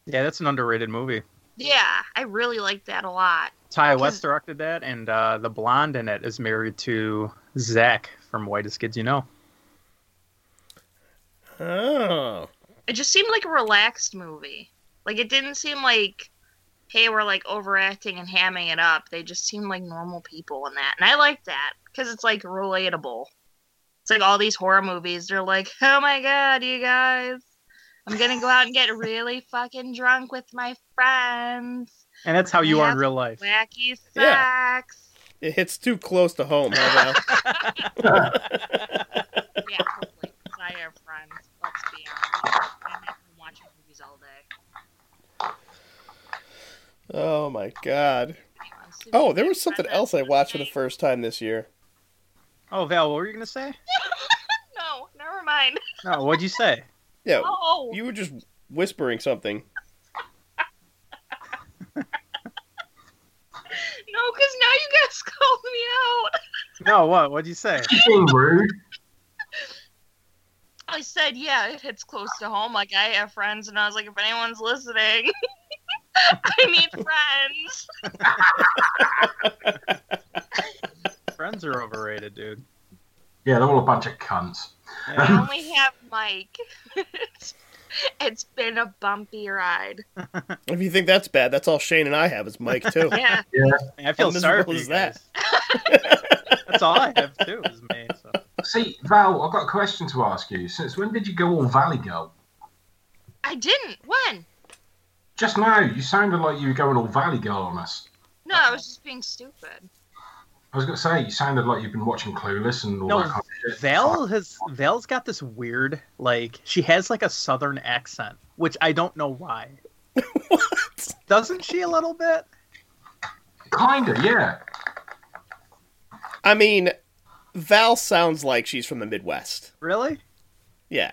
Yeah, that's an underrated movie. Yeah, I really liked that a lot. Ti Because- West directed that, and uh, the blonde in it is married to Zach from Whitest Kids You Know. Oh, It just seemed like a relaxed movie. Like it didn't seem like, hey, we're like overacting and hamming it up. They just seemed like normal people in that, and I like that because it's like relatable. It's like all these horror movies. They're like, oh my god, you guys, I'm gonna go out and get really fucking drunk with my friends. And that's how you are in real life. Wacky sex. Yeah. it hits too close to home. Huh, Val? Yeah, totally. 'cause I have friends. Let's be honest. I'm watching movies all day. oh my god. Oh, there was something else I watched for the first time this year. Oh, Val, what were you gonna say? No, never mind. No, what'd you say? Yeah, Oh, oh. you were just whispering something. no, because now you guys called me out. No, what? What'd you say? rude. I said, yeah, it hits close to home. Like, I have friends, and I was like, if anyone's listening, I need friends. Friends are overrated, dude. Yeah, they're all a bunch of cunts. I only have Mike. it's been a bumpy ride. If you think that's bad, that's all Shane and I have is Mike too. Yeah. I feel How sorry miserable for you is that? That's all I have too. Is me. So. See, Val, I've got a question to ask you. Since when did you go all Valley Girl? I didn't. When? Just now, you sounded like you were going all Valley Girl on us. No, I was just being stupid. I was going to say, you sounded like you've been watching Clueless and all No, that kind of shit. Val has Val's got this weird like she has like a southern accent, which I don't know why. what? Doesn't she a little bit? Kinda, yeah. I mean, Val sounds like she's from the Midwest. Really? Yeah.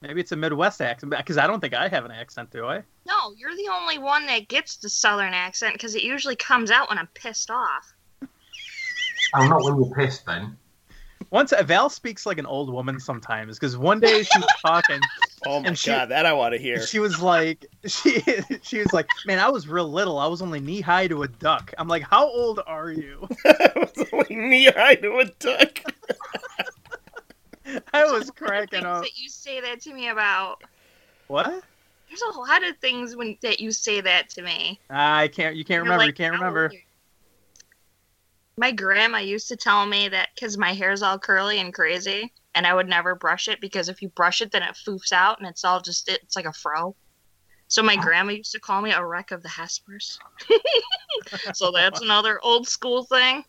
Maybe it's a Midwest accent because I don't think I have an accent, do I? No, you're the only one that gets the southern accent because it usually comes out when I'm pissed off. Oh, not when you're pissed then. Once Val speaks like an old woman sometimes because one day she was talking Oh my And she- god, that I want to hear. she was like she she was like man I was real little I was only knee high to a duck I'm like how old are you I was only knee high to a duck. I was cracking up that you say that to me about. what There's a lot of things when that you say that to me. I can't you can't You're remember you can't remember old are you?" My grandma used to tell me that because my hair's all curly and crazy, and I would never brush it because if you brush it, then it foofs out and it's all just it's like a fro. So my grandma used to call me a wreck of the Hespers. so that's another old school thing.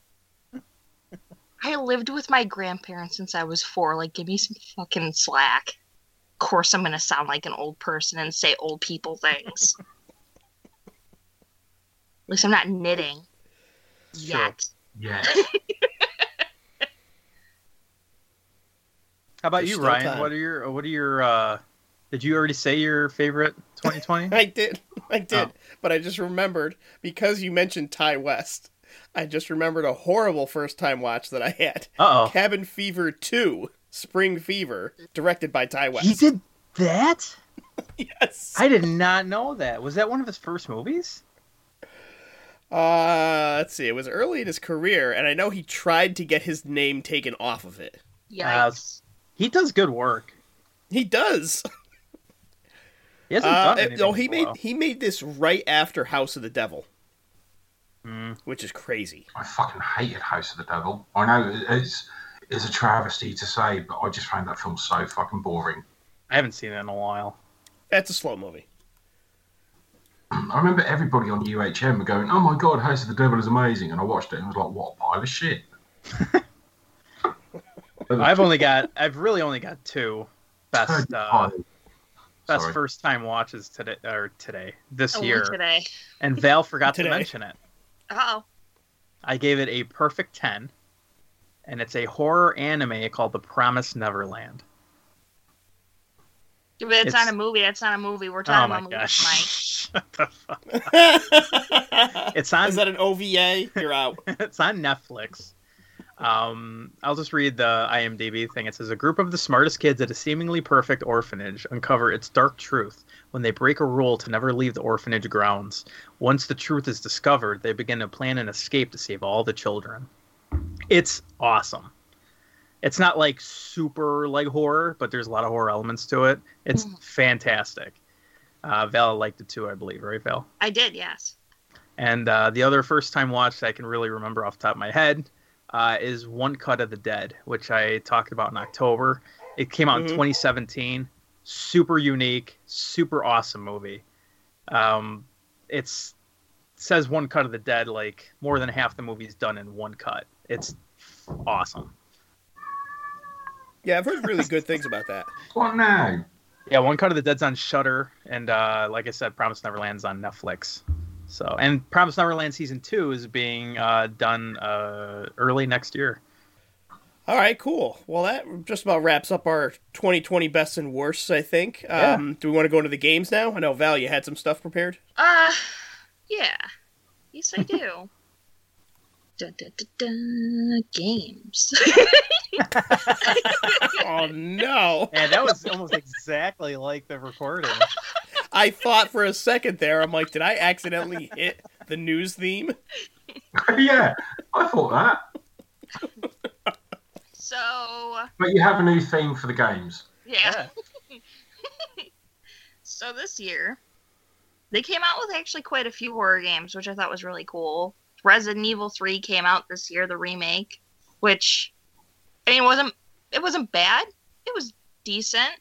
I lived with my grandparents since I was four. Like, give me some fucking slack. Of course, I'm gonna sound like an old person and say old people things. At least I'm not knitting Sure. yet. Yeah. how about There's you Ryan time. what are your what are your uh did you already say your favorite 2020 I did. I did. Oh. But I just remembered because you mentioned Ti West. I just remembered a horrible first time watch that I had. uh oh Cabin Fever 2, Spring Fever, directed by Ti West. he did that Yes. I did not know that was that one of his first movies Uh, let's see. It was early in his career, and I know he tried to get his name taken off of it. Yikes. he does good work He does. he hasn't Uh, done it- anything no, he made he made this right after House of the Devil, Mm. which is crazy. I fucking hated House of the Devil. I know it's it's a travesty to say, but I just found that film so fucking boring. I haven't seen it in a while That's a slow movie. I remember everybody on UHM going, "Oh my god, House of the Devil is amazing," and I watched it and was like, "What a pile of shit." I've only got I've really only got two best uh, Oh, best sorry. first time watches today or today this Only year today. and Val forgot Today. to mention it Oh, I gave it a perfect 10, and it's a horror anime called The Promised Neverland. but it's, It's- not a movie. That's not a movie. We're Oh talking my about movies, Mike. gosh. Shut the fuck. It's on Is that an OVA? You're out. it's on Netflix. Um, I'll just read the IMDb thing. It says a group of the smartest kids at a seemingly perfect orphanage uncover its dark truth when they break a rule to never leave the orphanage grounds. Once the truth is discovered, they begin to plan an escape to save all the children. It's awesome. It's not like super like horror, but there's a lot of horror elements to it. It's Mhm. fantastic. Uh, Val liked it too, I believe, right, Val? I did, yes. And uh, the other first time watch I can really remember off the top of my head uh, is One Cut of the Dead, which I talked about in October. It came out Mhm. in 2017. Super unique, super awesome movie. Um, it's says One Cut of the Dead like more than half the movie's done in one cut. It's awesome. Yeah, I've heard really good things about that. What now? Yeah, One Cut of the Dead's on Shudder, and uh, like I said, Promise Neverland's on Netflix. So, and Promise Neverland season two is being uh, done uh, early next year. All right, cool. Well, that just about wraps up our 2020 best and worsts, I think. Yeah. Um, Do we want to go into the games now? I know Val, you had some stuff prepared. Uh, yeah. Yes, I do. Da, da, da, da, games. oh no! And that was almost exactly like the recording. I thought for a second there. I'm like, did I accidentally hit the news theme? yeah, I thought that. so, But you have a new theme for the games. yeah. So this year, they came out with actually quite a few horror games, which I thought was really cool. Resident Evil 3 came out this year, the remake, which I mean, it wasn't it wasn't bad. It was decent,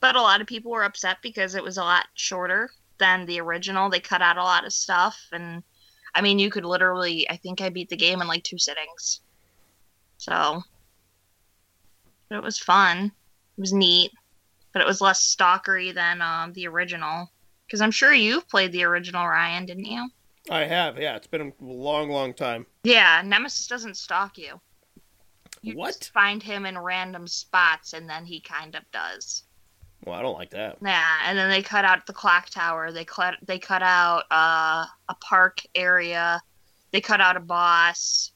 but a lot of people were upset because it was a lot shorter than the original. They cut out a lot of stuff, and I mean, you could literally. I think I beat the game in like two sittings. So, but it was fun. It was neat, but it was less stalkery than um, the original. Because I'm sure you've played the original, Ryan, didn't you? I have. Yeah, it's been a long, long time. Yeah, Nemesis doesn't stalk you. You What? just find him in random spots, and then he kind of does. Well, I don't like that. Yeah, and then they cut out the clock tower. They cut they cut out uh, a park area. They cut out a boss,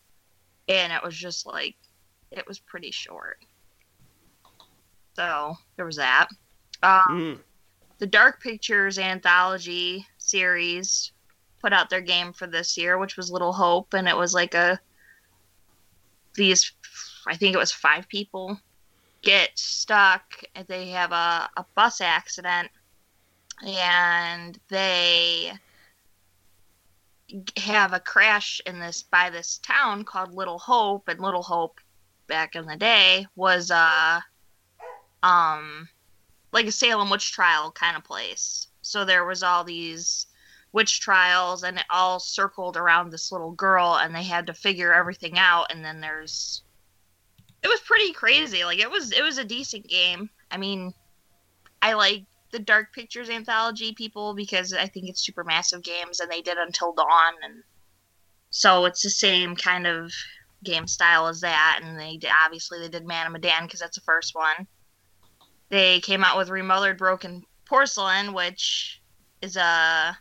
and it was just like it was pretty short. So there was that. Um, Mm. the Dark Pictures anthology series put out their game for this year, which was Little Hope, and it was like a these I think it was five people get stuck. and They have a, a bus accident, and they have a crash in this by this town called Little Hope, and Little Hope back in the day was uh um like a Salem witch trial kind of place. So there was all these witch trials and it all circled around this little girl and they had to figure everything out and then there's it was pretty crazy. Like it was it was a decent game. I mean, I like the Dark Pictures anthology people because I think it's Supermassive Games and they did Until Dawn and so it's the same kind of game style as that and they did, obviously they did Man of Medan because that's the first one they came out with remothered broken porcelain which is a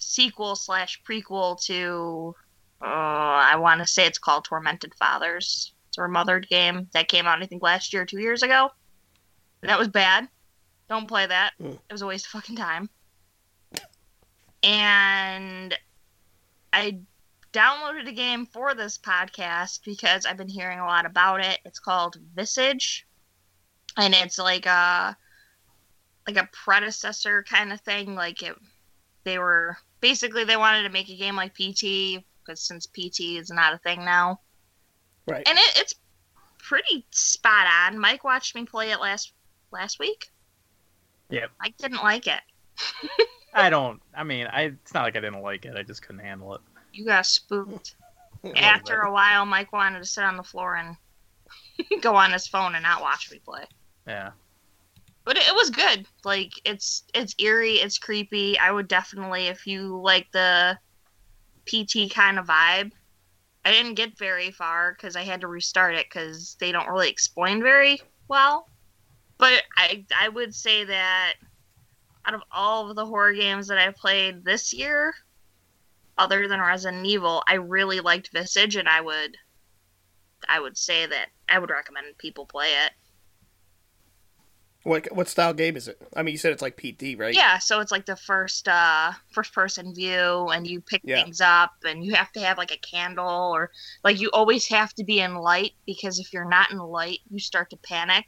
sequel slash prequel to uh, i want to say it's called tormented fathers. It's a remothered game that came out i think last year two years ago. That was bad. Don't play that. Mm. it was a waste of fucking time. And i downloaded a game for this podcast because i've been hearing a lot about it. It's called visage. And it's like a like a predecessor kind of thing. Like it they were basically they wanted to make a game like pt because since pt is not a thing now Right. and it, it's pretty spot on mike watched me play it last last week Yeah, mike didn't like it I don't. I mean, I. It's not like I didn't like it. I just couldn't handle it. you got spooked little after bit. a while mike wanted to sit on the floor and go on his phone and not watch me play Yeah. But it, was good. Like it's it's eerie, it's creepy. I would definitely, if you like the PT kind of vibe. I didn't get very far because I had to restart it because they don't really explain very well. But I I would say that out of all of the horror games that I played this year, other than Resident Evil, I really liked Visage, and I would I would say that I would recommend people play it. What what style game is it? I mean, you said it's like PT, right? Yeah, so it's like the first uh first person view and you pick Yeah. things up and you have to have like a candle or like you always have to be in light because if you're not in light, you start to panic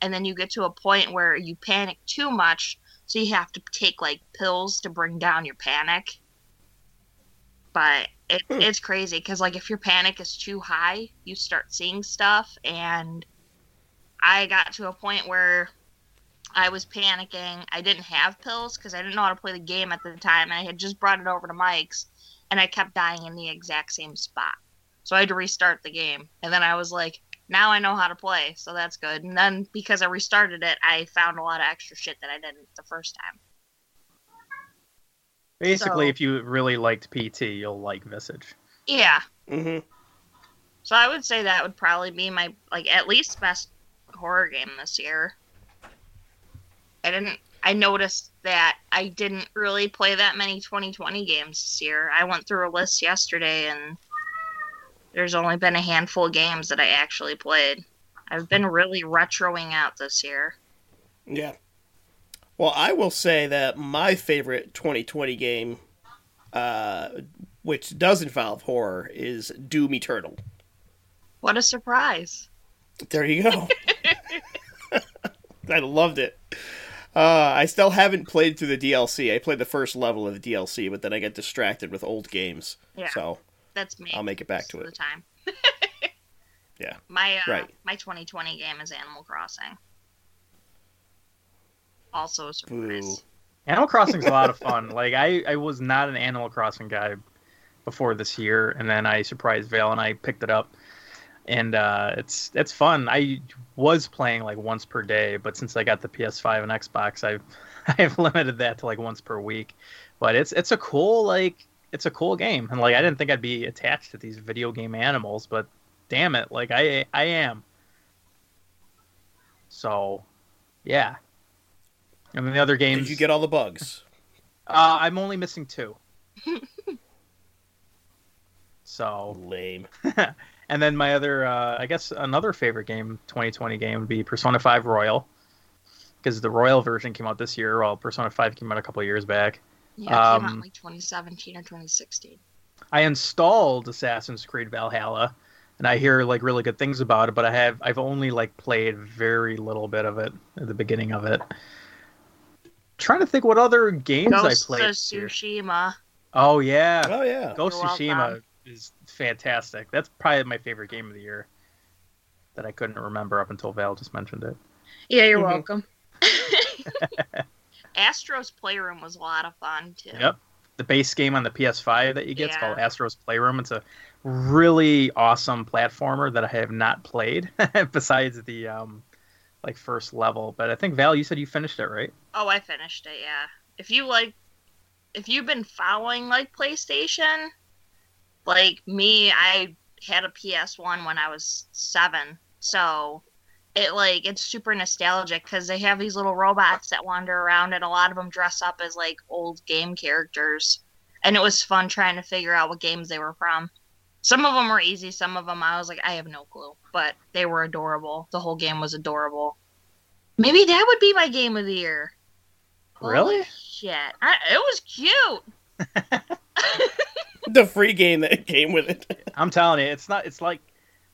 and then you get to a point where you panic too much, so you have to take like pills to bring down your panic. But it, Hmm. it's crazy because like if your panic is too high, you start seeing stuff and I got to a point where I was panicking. I didn't have pills because I didn't know how to play the game at the time. I had just brought it over to Mike's, and I kept dying in the exact same spot. So I had to restart the game. And then I was like, now I know how to play, so that's good. And then because I restarted it, I found a lot of extra shit that I didn't the first time. Basically, So- if you really liked PT, you'll like Visage. Yeah. Mm-hmm. So I would say that would probably be my like at least best horror game this year. I didn't I noticed that I didn't really play that many 2020 games this year. I went through a list yesterday and there's only been a handful of games that I actually played. I've been really retroing out this year. Yeah. Well, I will say that my favorite 2020 game, uh, which does involve horror, is Doom Eternal. What a surprise. There you go. I loved it. Uh, I still haven't played through the DLC. I played the first level of the DLC, but then I get distracted with old games. Yeah. So That's me. I'll make it back to it. the time. Yeah. My uh, Right. my 2020 game is Animal Crossing. Also a surprise. Boo. Animal Crossing's a lot of fun. Like I, I was not an Animal Crossing guy before this year, and then I surprised Vale and I picked it up, and uh, it's it's fun. I was playing like once per day, but since I got the PS5 and Xbox, I've I've limited that to like once per week. But it's it's a cool like it's a cool game, and like I didn't think I'd be attached to these video game animals, but damn it, like I I am. So, yeah. And then the other games. Did you get all the bugs? Uh, I'm only missing two. so, Lame. and then my other, uh, I guess another favorite game, 2020 game, would be Persona 5 Royal, because the Royal version came out this year, while Persona 5 came out a couple years back. Yeah, it came out Um, like 2017 or 2016. I installed Assassin's Creed Valhalla, and I hear like really good things about it, but I have I've only like played very little bit of it at the beginning of it. Trying to think what other games Ghost I played. of this year. Tsushima. Oh yeah, Oh yeah. Ghost of You're Tsushima welcome. is fantastic. That's probably my favorite game of the year. That I couldn't remember up until Val just mentioned it. Yeah, you're Mhm. welcome. Astro's Playroom was a lot of fun too. Yep. The base game on the PS5 that you get is called Astro's Playroom. It's a really awesome platformer that I have not played besides the um like first level. But I think Val, you said you finished it, right? Oh, I finished it. Yeah. If you like, if you've been following like PlayStation, like me, I had a PS1 when I was seven, so it like it's super nostalgic because they have these little robots that wander around, and a lot of them dress up as like old game characters, and it was fun trying to figure out what games they were from. Some of them were easy, some of them I was like, I have no clue, but they were adorable. The whole game was adorable. Maybe that would be my game of the year. Really? Holy shit. I, it was cute. The free game that came with it. I'm telling you, it's not. It's like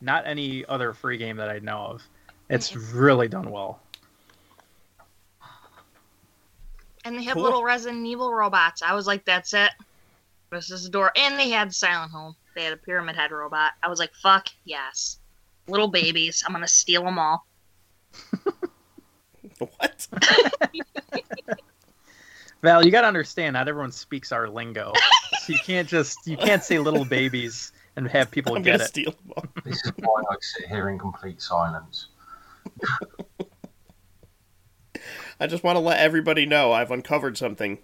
not any other free game that I know of. It's really done well. And they have Cool. little Resident Evil robots. I was like, that's it. This is the door. And they had Silent Hill. They had a Pyramid Head robot. I was like, fuck yes. Little babies. I'm going to steal them all. What? Val, you gotta understand, not everyone speaks our lingo. so you can't just you can't say little babies and have people I'm get gonna it. steal them. This is why I sit here in complete silence. I just want to let everybody know I've uncovered something.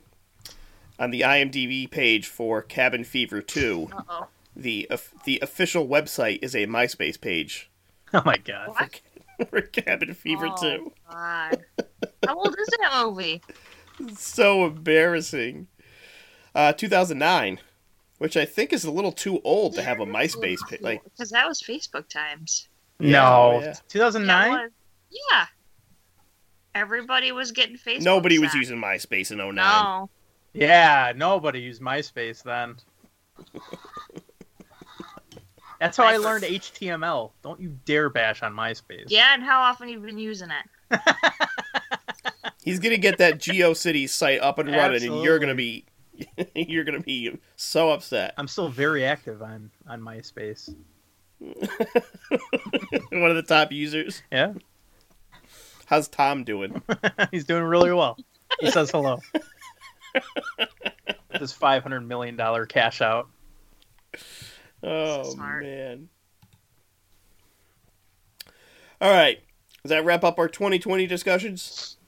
on the IMDb page for Cabin Fever 2, Uh oh. the of- the official website is a MySpace page Oh my god. What? for Cabin Fever oh, 2. God. How old is that movie? So embarrassing. Uh, 2009, which I think is a little too old to have a MySpace page. Like, because that was Facebook times. Yeah, no. yeah. 2009? Yeah. Yeah. Everybody was getting Facebook. nobody was set. using MySpace in 09. No. Yeah, nobody used MySpace then. That's how I learned HTML. Don't you dare bash on MySpace. Yeah, and how often you've been using it? He's gonna get that GeoCities site up and running, and you're gonna be, you're gonna be so upset. I'm still very active on on MySpace. One of the top users. Yeah, How's Tom doing? he's doing really well. He says hello. With This 500 million dollar cash out. Oh Smart. man. All right. Does that wrap up our 2020 discussions?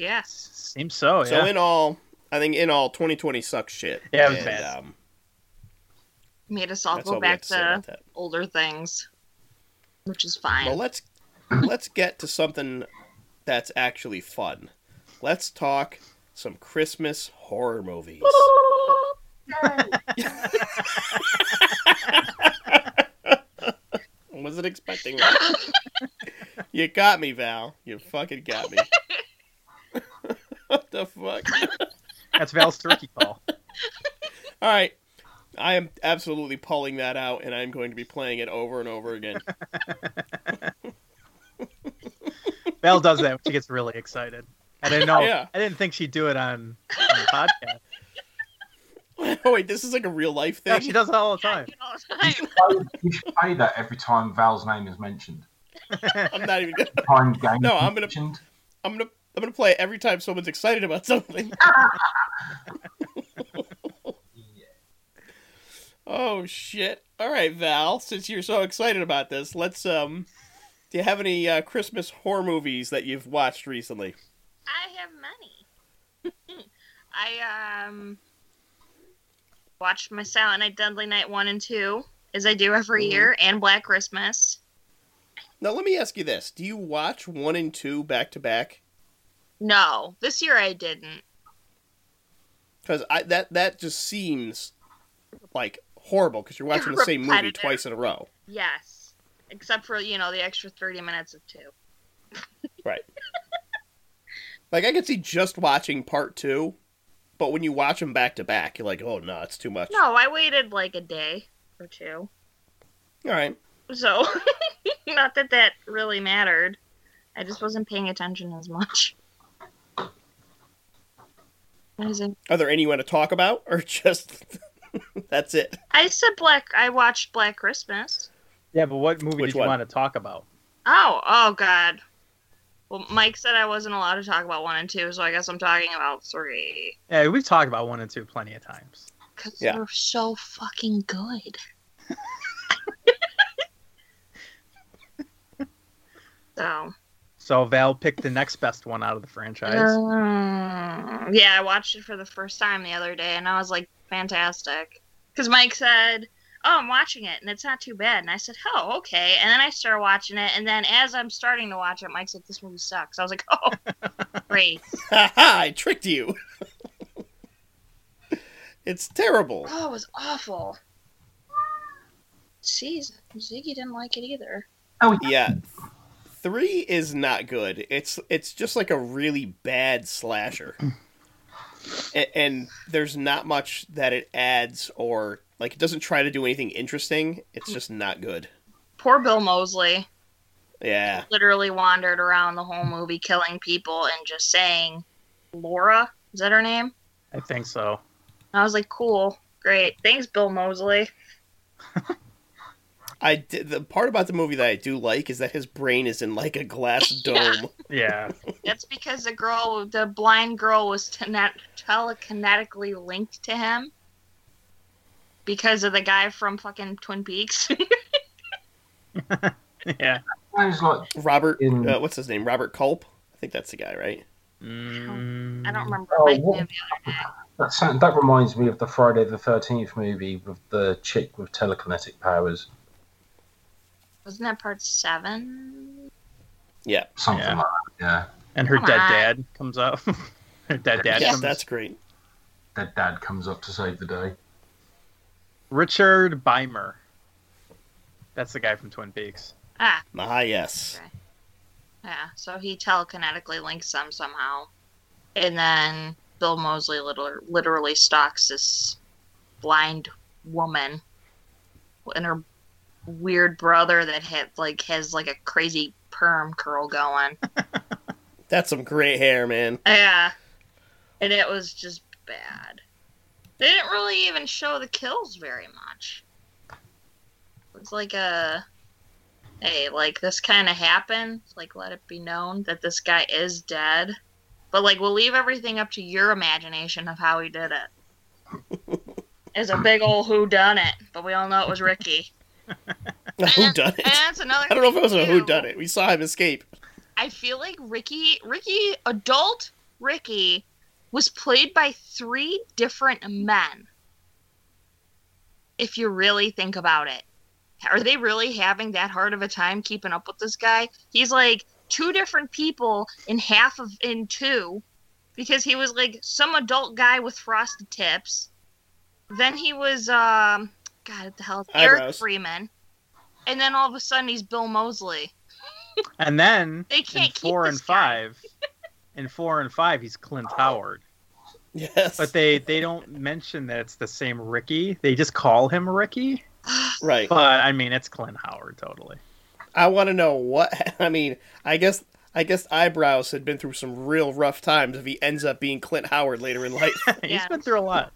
Yes. Seems so. So Yeah. in all, I think in all, 2020 sucks shit. Yeah, it was And, bad. Um, Made us all go all back to to older things, which is fine. Well, let's let's get to something that's actually fun. Let's talk some Christmas horror movies. Wasn't expecting that. you got me, Val. You fucking got me. what the fuck? That's Val's turkey call. All right. I am absolutely pulling that out, and I'm going to be playing it over and over again. Val does that when she gets really excited. I didn't know. Yeah. I didn't think she'd do it on, on the podcast. oh wait, this is like a real life Yeah, thing. she does it all the time. All the You time. should, play, you should play that every time Val's name is mentioned. I'm not even. Gonna, Time game No, I'm gonna- mentioned. I'm gonna. I'm gonna play it every time someone's excited about something. Oh shit! All right, Val. Since you're so excited about this, let's um. Do you have any uh, Christmas horror movies that you've watched recently? I have many. I um watched my Silent Night Deadly Night one and two, as I do every Mhm. year, and Black Christmas. Now let me ask you this: Do you watch one and two back to back? No, this year I didn't. Because I that that just seems like horrible because you're watching the same movie twice in a row. Yes, except for you know the extra thirty minutes of two. Right. like I could see just watching part two, but when you watch them back to back, you're like, oh no, it's too much. No, I waited like a day or two. All right. So, not that that really mattered. I just wasn't paying attention as much. What is? Are there any you want to talk about, or just that's it? I said Black. I watched Black Christmas. Yeah, but what movie Which did you one? want to talk about? Oh, oh God. Well, Mike said I wasn't allowed to talk about one and two, so I guess I'm talking about three. Yeah, we've talked about one and two plenty of times. Because Yeah. they're so fucking good. so, So Val picked the next best one out of the franchise. um, yeah, I watched it for the first time the other day, and I was like, fantastic. Because Mike said, "Oh, I'm watching it, and it's not too bad." And I said, "Oh, okay." And then I started watching it, and then as I'm starting to watch it, Mike's like, "This movie sucks." I was like, "Oh, great." Ha ha! I tricked you. it's terrible. Oh, it was awful. Jeez, Ziggy didn't like it either. Oh yeah. Three is not good. It's it's just like a really bad slasher. Mm. A- and there's not much that it adds or like it doesn't try to do anything interesting. It's just not good. Poor Bill Moseley Yeah. literally wandered around the whole movie killing people and just saying, Laura? Is that her name? I think so. I was like, cool, great. Thanks, Bill Moseley. I did, the part about the movie that I do like is that his brain is in like a glass dome. Yeah. That's because the girl, the blind girl, was tele- telekinetically linked to him because of the guy from fucking Twin Peaks. yeah. Robert In- uh, what's his name? Robert Culp? I think that's the guy, right? Mm, I don't remember. Oh, what- the other. That sound, that reminds me of the Friday the Thirteenth movie with the chick with telekinetic powers, Wasn't that part seven? Yeah, something Yeah. like that. Yeah, And her Come dead on. dad comes up. her dead dad yeah, comes. that's great. their dad comes up to save the day. Richard Beymer. That's the guy from Twin Peaks. Ah, Ah, yes. yeah. So he telekinetically links them somehow, and then Bill Moseley literally, literally stalks this blind woman and her weird brother that had like has like a crazy perm curl going. That's some great hair, man. Yeah. And it was just bad. They didn't really even show the kills very much. It's like a hey, like this kind of happened. Like let it be known that this guy is dead. But like we'll leave everything up to your imagination of how he did it. It's a big old who done it, but we all know it was Ricky. Who done it? that's another I don't know if it was a who done it. We saw him escape. I feel like Ricky, Ricky, adult Ricky, was played by three different men. If you really think about it, are they really having that hard of a time keeping up with this guy? He's like two different people in half of in two, because he was like some adult guy with frosted tips. Then he was um, God, what the hell, Eric Freeman, and then all of a sudden he's Bill Moseley. And then They can't keep four and guy. five, in four and five, he's Clint Howard. Yes. But they they don't mention that it's the same Ricky. They just call him Ricky. right. But I mean, it's Clint Howard totally. I want to know what. I mean, I guess. I guess eyebrows had been through some real rough times if he ends up being Clint Howard later in life. He's Yeah. been through a lot.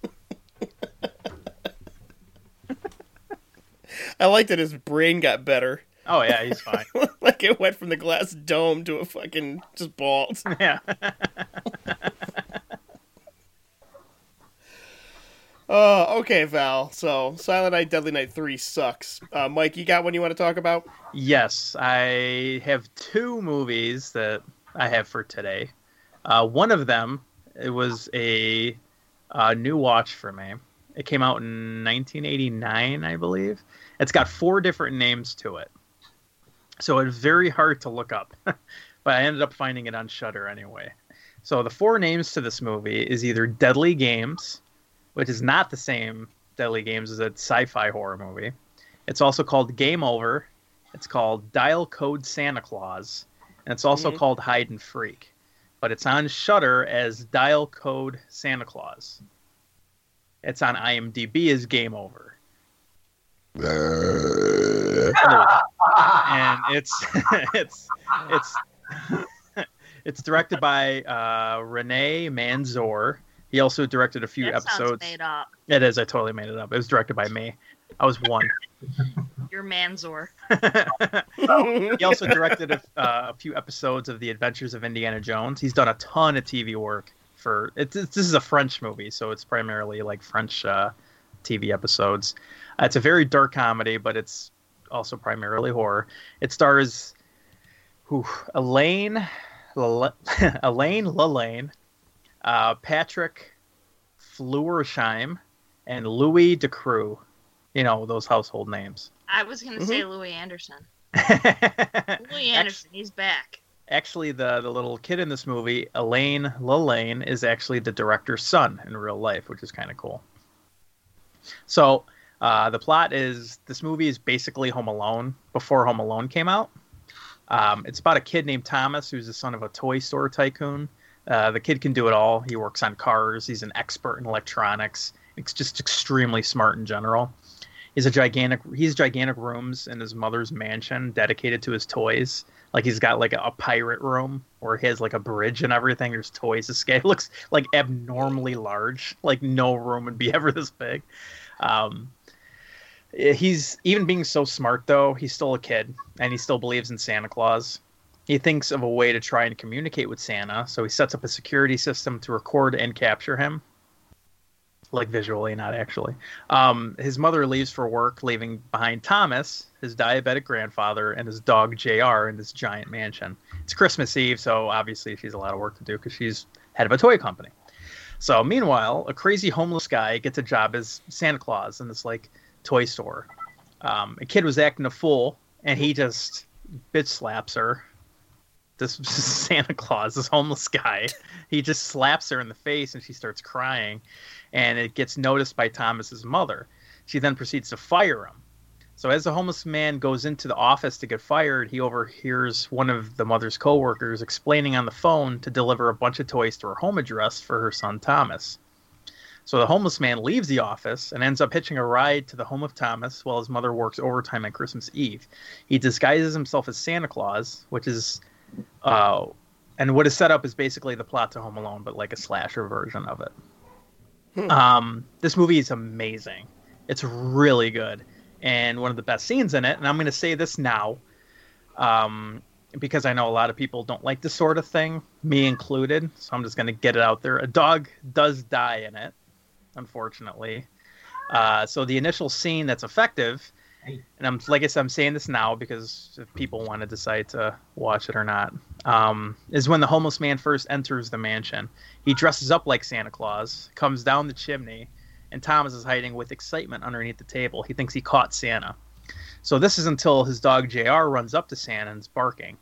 I like that his brain got better. Oh yeah, he's fine. like it went from the glass dome to a fucking just bald. yeah. Oh, okay, Val. So Silent Night, Deadly Night three sucks. Uh, Mike, you got one you want to talk about? Yes, I have two movies that I have for today. Uh, one of them it was a, uh new watch for me. It came out in 1989, I believe. It's got four different names to it, so it's very hard to look up. but I ended up finding it on Shudder anyway. So the four names to this movie is either Deadly Games, which is not the same Deadly Games as a sci-fi horror movie. It's also called Game Over. It's called Dial Code Santa Claus, and it's also Mhm. called Hide and Freak. But it's on Shudder as Dial Code Santa Claus. It's on IMDb as Game Over. and it's it's it's it's directed by uh, René Manzor. He also directed a few that episodes. made up. It is. I totally made it up. It was directed by me. I was one. You're Manzor. he also directed a, uh, a few episodes of The Adventures of Indiana Jones. He's done a ton of TV work for. It's, it's this is a French movie, so it's primarily like French uh, TV episodes. Uh, it's a very dark comedy, but it's also primarily horror. It stars whew, Elaine, Lala- Alain Lalanne, uh, Patrick Floersheim, and Louis Ducreux. You know those household names. I was gonna Mm-hmm. say Louis Anderson. Louis Act- Anderson, he's back. Actually the the little kid in this movie, Alain Lalanne, is actually the director's son in real life, which is kind of cool. So uh, the plot is this movie is basically Home Alone before Home Alone came out. Um, it's about a kid named Thomas who's the son of a toy store tycoon. Uh, the kid can do it all. He works on cars. He's an expert in electronics. He's just extremely smart in general. He's a gigantic. He's gigantic rooms in his mother's mansion dedicated to his toys. Like he's got like a, a pirate room where he has like a bridge and everything. There's toys to scale. It looks like abnormally large. Like no room would be ever this big. Um, he's even being so smart though. He's still a kid and he still believes in Santa Claus. He thinks of a way to try and communicate with Santa, so he sets up a security system to record and capture him, like visually, not actually. Um, his mother leaves for work, leaving behind Thomas, his diabetic grandfather, and his dog JR in this giant mansion. It's Christmas Eve, so obviously she's a lot of work to do because she's head of a toy company. So meanwhile, a crazy homeless guy gets a job as Santa Claus in this like toy store. Um, a kid was acting a fool, and he just bitch slaps her. This Santa Claus, this homeless guy, he just slaps her in the face, and she starts crying, and it gets noticed by Thomas's mother. She then proceeds to fire him. So as the homeless man goes into the office to get fired, he overhears one of the mother's coworkers explaining on the phone to deliver a bunch of toys to her home address for her son Thomas. So the homeless man leaves the office and ends up hitching a ride to the home of Thomas while his mother works overtime on Christmas Eve. He disguises himself as Santa Claus, which is uh and what is set up is basically the plot to Home Alone, but like a slasher version of it. Hmm. Um, this movie is amazing. It's really good and one of the best scenes in it. And I'm going to say this now, um, because I know a lot of people don't like this sort of thing, me included. So I'm just going to get it out there. A dog does die in it, unfortunately. Uh, so the initial scene that's effective, and I'm like I said, I'm saying this now because if people want to decide to watch it or not, um, is when the homeless man first enters the mansion. He dresses up like Santa Claus, comes down the chimney, and Thomas is hiding with excitement underneath the table. He thinks he caught Santa. So this is until his dog JR runs up to Santa and is barking.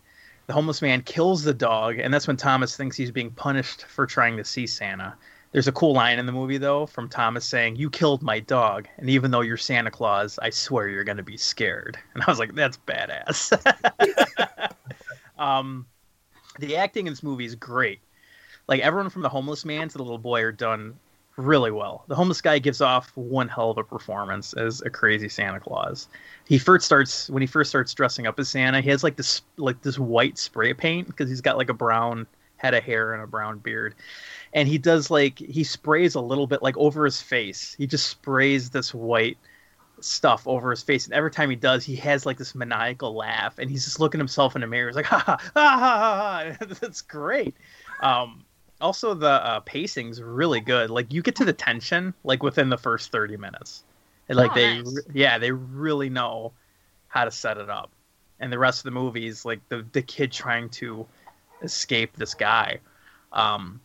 The homeless man kills the dog, and that's when Thomas thinks he's being punished for trying to see Santa. There's a cool line in the movie though from Thomas saying, "You killed my dog, and even though you're Santa Claus, I swear you're going to be scared." And I was like, "That's badass." um, the acting in this movie is great. Like everyone from the homeless man to the little boy are done really well. The homeless guy gives off one hell of a performance as a crazy Santa Claus. He first starts when he first starts dressing up as Santa. He has like this like this white spray paint because he's got like a brown head of hair and a brown beard. And he does like he sprays a little bit like over his face. He just sprays this white stuff over his face and every time he does he has like this maniacal laugh and he's just looking himself in the mirror he's like ha ha ha ha, ha. that's great um also the uh, pacing's really good. Like you get to the tension like within the first thirty minutes. And, like Oh, they, nice. yeah, they really know how to set it up. And the rest of the movie is like the the kid trying to escape this guy. Um,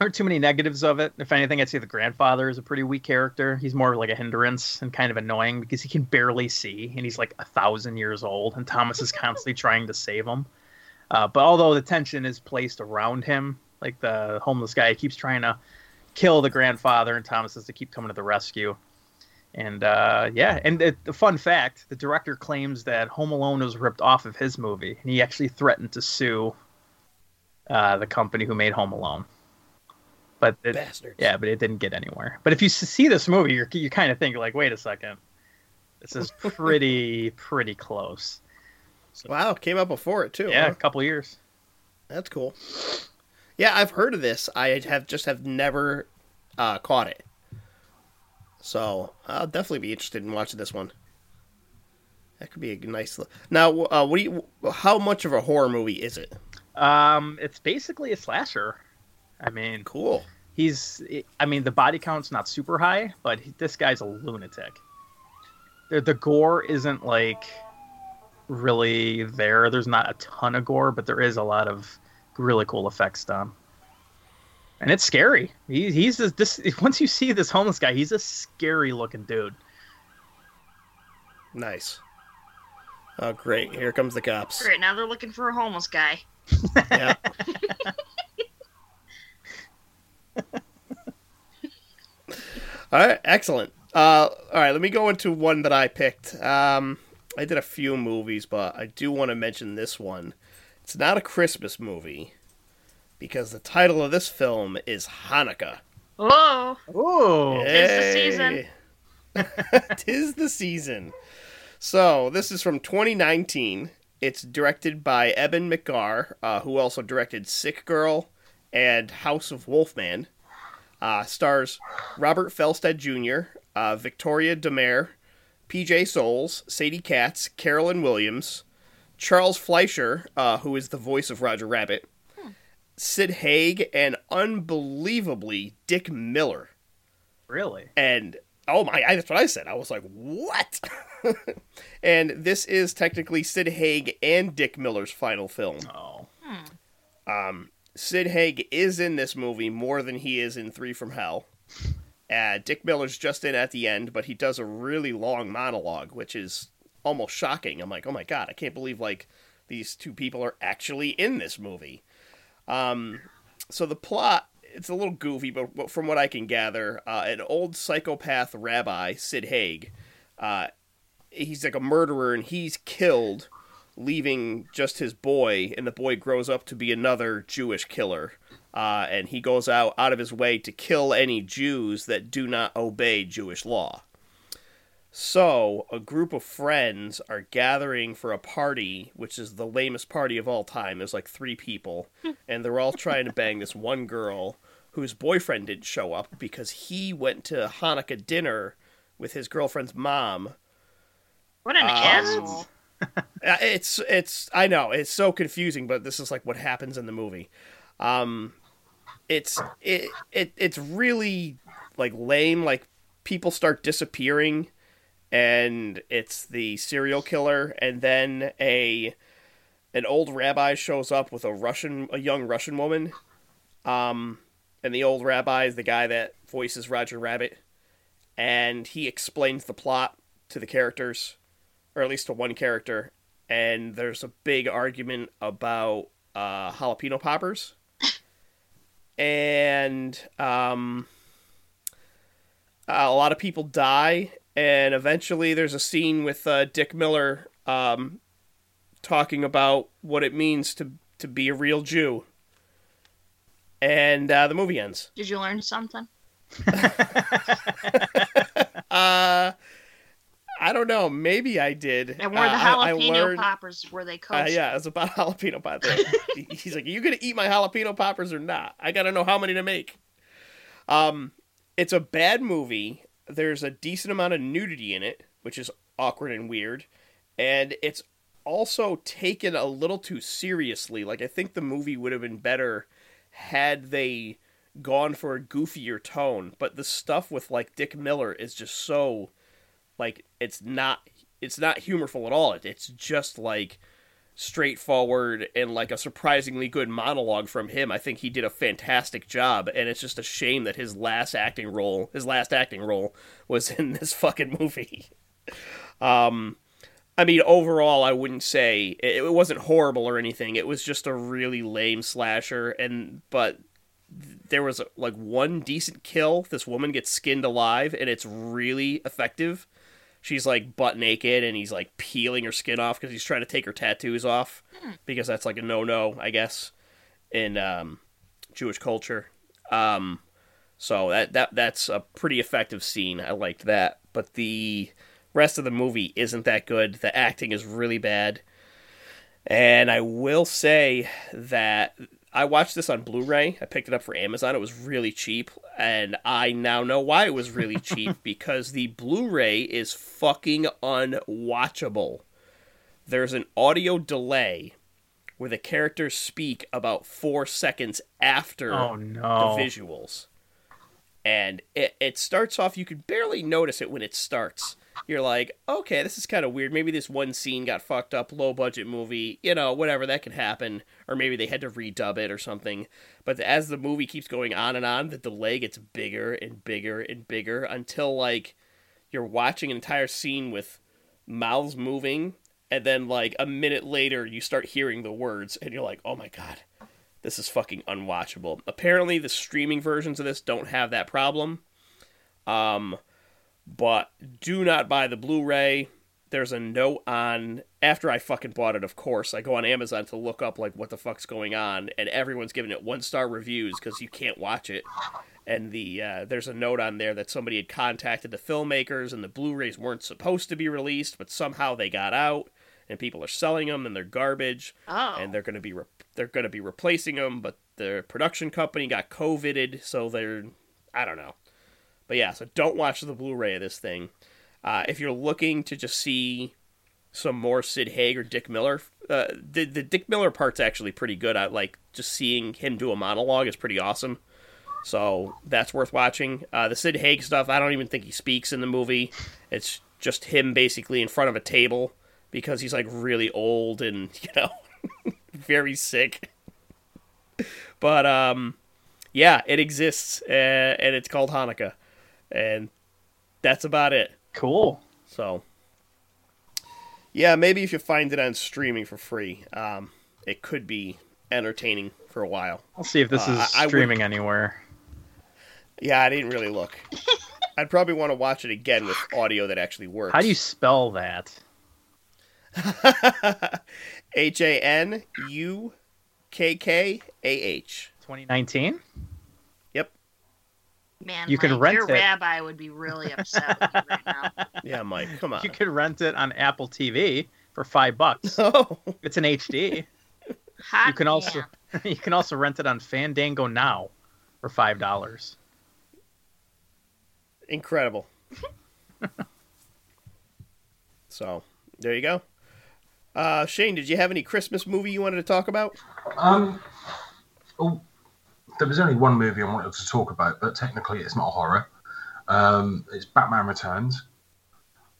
aren't too many negatives of it. If anything, I'd say the grandfather is a pretty weak character. He's more like a hindrance and kind of annoying because he can barely see, and he's like a thousand years old, and Thomas is constantly trying to save him. Uh, but although the tension is placed around him, like the homeless guy keeps trying to kill the grandfather, and Thomas has to keep coming to the rescue. And uh, yeah, and the, the fun fact: the director claims that Home Alone was ripped off of his movie, and he actually threatened to sue uh, the company who made Home Alone. But it, Bastards. yeah, but it didn't get anywhere. But if you see this movie, you're, you kind of think like, wait a second, this is pretty pretty close. Wow, came out before it too. Yeah, huh? a couple years. That's cool. Yeah, I've heard of this. I have just have never uh, caught it. So I'll definitely be interested in watching this one. That could be a nice. Look. Now, uh, what do you? How much of a horror movie is it? Um, it's basically a slasher. I mean, Cool. he's. I mean, the body count's not super high, but he, this guy's a lunatic. The, the gore isn't like really there. There's not a ton of gore, but there is a lot of really cool effects done. And it's scary. He, he's this, this. Once you see this homeless guy, he's a scary looking dude. Nice. Oh, great! Here comes the cops. Great, now they're looking for a homeless guy. Yeah. all right, excellent. Uh, all right, let me go into one that I picked. Um, I did a few movies, but I do want to mention this one. It's not a Christmas movie because the title of this film is Hanukkah. Whoa! Oh, Tis the season. Hey. Tis the season. So this is from 2019. It's directed by Eben McGarr, uh, who also directed Sick Girl and House of Wolfman. Uh, stars Robert Felstead Jr., uh, Victoria De Mare, P.J. Soles, Sadie Katz, Caroline Williams, Charles Fleischer, uh, who is the voice of Roger Rabbit, Sid Haig, and unbelievably Dick Miller really? and oh my I, that's what i said i was like what and this is technically sid haig and dick miller's final film Oh, Sid Haig is in this movie more than he is in Three from Hell. Uh, Dick Miller's just in at the end, but he does a really long monologue, which is almost shocking. I'm like, oh my god, I can't believe like these two people are actually in this movie. Um, so the plot it's a little goofy, but from what I can gather, uh, an old psychopath rabbi, Sid Haig, uh, he's like a murderer and he's killed, leaving just his boy, and the boy grows up to be another Jewish killer. Uh, and he goes out out of his way to kill any Jews that do not obey Jewish law. So, a group of friends are gathering for a party, which is the lamest party of all time. There's like three people, and they're all trying to bang this one girl whose boyfriend didn't show up because he went to Hanukkah dinner with his girlfriend's mom. What an Um, asshole. Uh, It's it's I know it's so confusing, but this is like what happens in the movie. Um, it's it, it it's really like lame. Like people start disappearing, and it's the serial killer, and then a an old rabbi shows up with a Russian a young Russian woman. Um, and the old rabbi is the guy that voices Roger Rabbit, and he explains the plot to the characters, or at least to one character. And there's a big argument about uh, jalapeno poppers, and um, a lot of people die. And eventually, there's a scene with uh, Dick Miller um, talking about what it means to to be a real Jew. And uh, the movie ends. Did you learn something? Uh, I don't know. Maybe I did. And were the Uh, I- I jalapeno learned- poppers were they Uh, yeah, it's about jalapeno poppers. He's like, "Are you gonna eat my jalapeno poppers or not? I gotta know how many to make." Um, it's a bad movie. There's a decent amount of nudity in it, which is awkward and weird, and it's also taken a little too seriously. Like I think the movie would have been better had they gone for a goofier tone. But the stuff with like Dick Miller is just so like it's not it's not humorful at all. It's just like straightforward and like a surprisingly good monologue from him. I think he did a fantastic job, and it's just a shame that his last acting role, his last acting role, was in this fucking movie. Um, I mean, overall, I wouldn't say it, wasn't horrible or anything. It was just a really lame slasher, and but there was like one decent kill. This woman gets skinned alive, and it's really effective. She's like butt naked, and he's like peeling her skin off because he's trying to take her tattoos off because that's like a no no, I guess, in um, Jewish culture. Um, so that that that's a pretty effective scene. I liked that, but the rest of the movie isn't that good. The acting is really bad. And I will say that I watched this on Blu-ray. I picked it up for Amazon. It was really cheap, and I now know why it was really cheap because the Blu-ray is fucking unwatchable. There's an audio delay where the characters speak about 4 seconds after Oh the visuals. And it, it starts off, you can barely notice it when it starts. You're like, okay, this is kind of weird. Maybe this one scene got fucked up, low budget movie, you know, whatever, that could happen. Or maybe they had to redub it or something. But as the movie keeps going on and on, the delay gets bigger and bigger and bigger until, like, you're watching an entire scene with mouths moving. And then, like, a minute later, you start hearing the words, and you're like, oh my god, this is fucking unwatchable. Apparently, the streaming versions of this don't have that problem. Um, but do not buy the Blu-ray. There's a note on after I fucking bought it. Of course, I go on Amazon to look up like what the fuck's going on, and everyone's giving it one star reviews because you can't watch it. And the uh, there's a note on there that somebody had contacted the filmmakers, and the Blu-rays weren't supposed to be released, but somehow they got out, and people are selling them, and they're garbage Oh. and they're going to be re- they're going to be replacing them, but the production company got covided, so they're I don't know. But yeah, so don't watch the Blu-ray of this thing. Uh, if you're looking to just see some more Sid Haig or Dick Miller, uh, the the Dick Miller part's actually pretty good. I like just seeing him do a monologue is pretty awesome. So that's worth watching. Uh, the Sid Haig stuff, I don't even think he speaks in the movie. It's just him basically in front of a table because he's like really old and you know very sick. But um, yeah, it exists, uh, and it's called Hanukkah, and that's about it. Cool. So, yeah, maybe if you find it on streaming for free, um, it could be entertaining for a while. I'll see if this Uh, is I- I would- streaming anywhere. Yeah, I didn't really look. I'd probably want to watch it again with audio that actually works. How do you spell that? H A N U K K A H. 2019? Man, You can Mike, rent your it. rabbi would be really upset with you right now. Yeah, Mike, come on. You could rent it on Apple TV for five bucks. Oh, It's an HD. Hot You can also damn. you can also rent it on Fandango now for five dollars. incredible. so, there you go. Uh, Shane, did you have any Christmas movie you wanted to talk about? Um, oh, there was only one movie I wanted to talk about, but technically it's not a horror. Um, it's Batman Returns.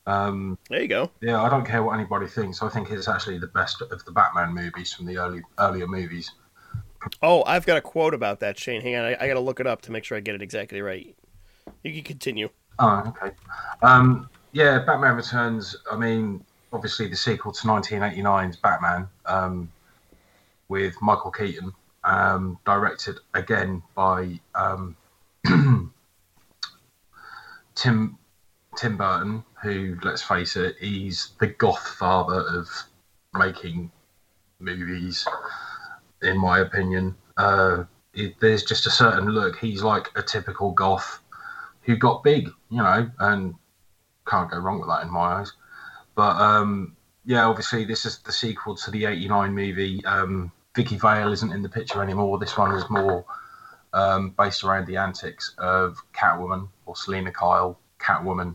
Um, There you go. yeah, I don't care what anybody thinks. I think it's actually the best of the Batman movies from the early earlier movies. Oh, I've got a quote about that, Shane. Hang on, I, I got to look it up to make sure I get it exactly right. You can continue. Oh, okay. Um, yeah, Batman Returns. I mean, obviously the sequel to 1989's Batman um, with Michael Keaton, um, directed again by um, Tim Tim Burton, who, let's face it, he's the goth father of making movies, in my opinion. Uh, it, there's just a certain look. He's like a typical goth who got big, you know, and can't go wrong with that in my eyes. But um, yeah, obviously this is the sequel to the '89 movie. Um, Vicky Vale isn't in the picture anymore. This one is more um, based around the antics of Catwoman or Selina Kyle, Catwoman,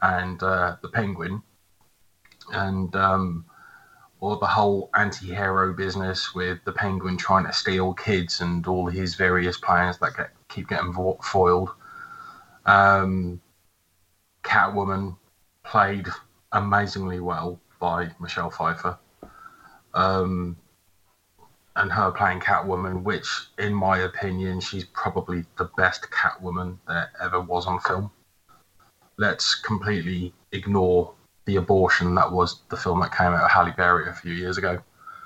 and uh, the Penguin, and um, or the whole anti-hero business with the Penguin trying to steal kids and all his various plans that get keep getting vo- foiled. Um, Catwoman played amazingly well by Michelle Pfeiffer. Um, and her playing Catwoman, which, in my opinion, she's probably the best Catwoman that ever was on film. Let's completely ignore the abortion that was the film that came out of Halle Berry a few years ago.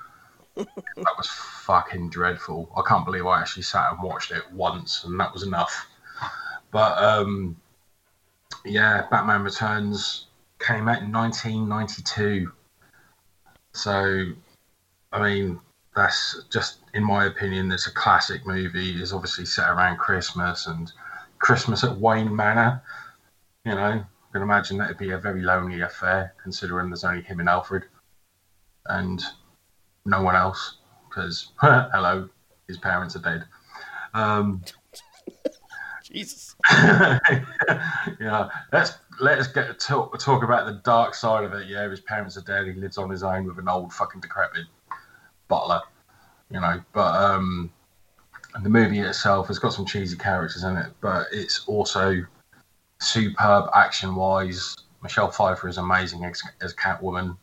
that was fucking dreadful. I can't believe I actually sat and watched it once, and that was enough. But um, yeah, Batman Returns came out in 1992. So, I mean, that's just, in my opinion, it's a classic movie. It's obviously set around Christmas and Christmas at Wayne Manor. You know, I can imagine that'd be a very lonely affair, considering there's only him and Alfred and no one else. Because, hello, his parents are dead. Um, Jesus. yeah, let's let's get talk, talk about the dark side of it. Yeah, his parents are dead. He lives on his own with an old fucking decrepit butler. You know, but um, the movie itself has got some cheesy characters in it, but it's also superb action wise. Michelle Pfeiffer is amazing as, as Catwoman,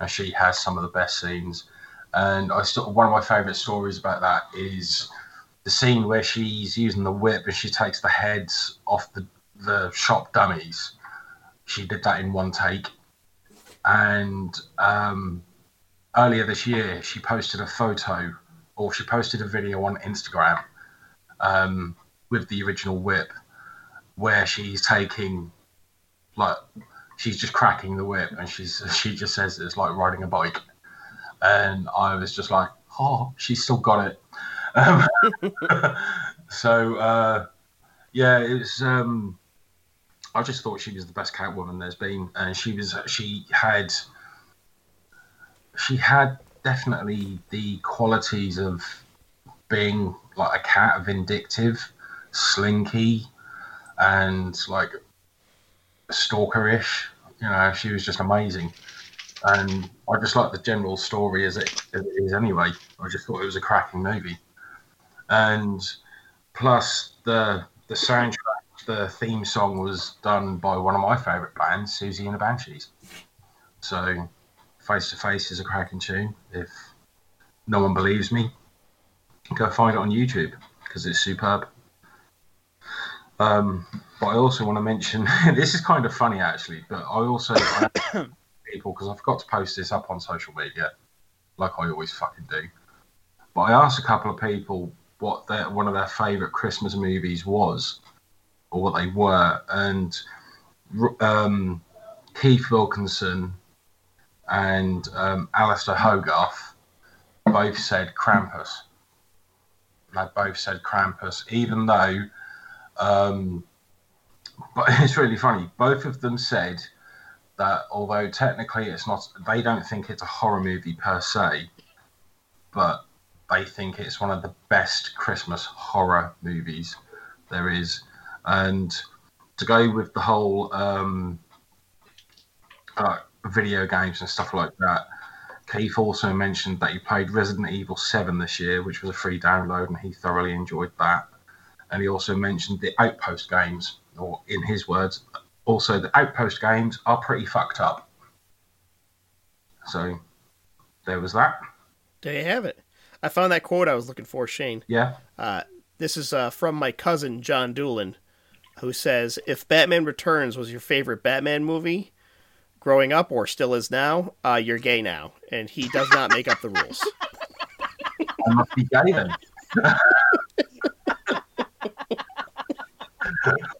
and she has some of the best scenes. And I still one of my favourite stories about that is the scene where she's using the whip and she takes the heads off the, the shop dummies. She did that in one take. And um, earlier this year, she posted a photo or she posted a video on Instagram um, with the original whip where she's taking, like, she's just cracking the whip and she's she just says it's like riding a bike. And I was just like, oh, she's still got it. Um, so uh, yeah, it's. Um, I just thought she was the best Catwoman there's been, and she was. She had. She had definitely the qualities of being like a cat, vindictive, slinky, and like stalkerish. You know, she was just amazing and I just like the general story as it, as it is anyway. I just thought it was a cracking movie, and plus the the soundtrack, the theme song was done by one of my favourite bands, Siouxsie and the Banshees. So, Face to Face is a cracking tune. If no one believes me, go find it on YouTube because it's superb. Um, but I also want to mention this is kind of funny actually, but I also I people because I forgot to post this up on social media, like I always fucking do. But I asked a couple of people what their one of their favourite Christmas movies was, or what they were, and um, Keith Wilkinson and um, Alistair Hogarth both said Krampus. They both said Krampus, even though. Um, but it's really funny. Both of them said that although technically it's not, they don't think it's a horror movie per se, but they think it's one of the best Christmas horror movies there is. And to go with the whole um, uh, video games and stuff like that, Keith also mentioned that he played Resident Evil 7 this year, which was a free download, and he thoroughly enjoyed that. And he also mentioned the Outpost games, or in his words, also the Outpost games are pretty fucked up. So there was that. There you have it. I found that quote I was looking for, Shane. Yeah. Uh, this is uh, from my cousin John Doolin, who says, "If Batman Returns was your favorite Batman movie, growing up or still is now, uh, you're gay now, and he does not make up the rules." I must be gay then.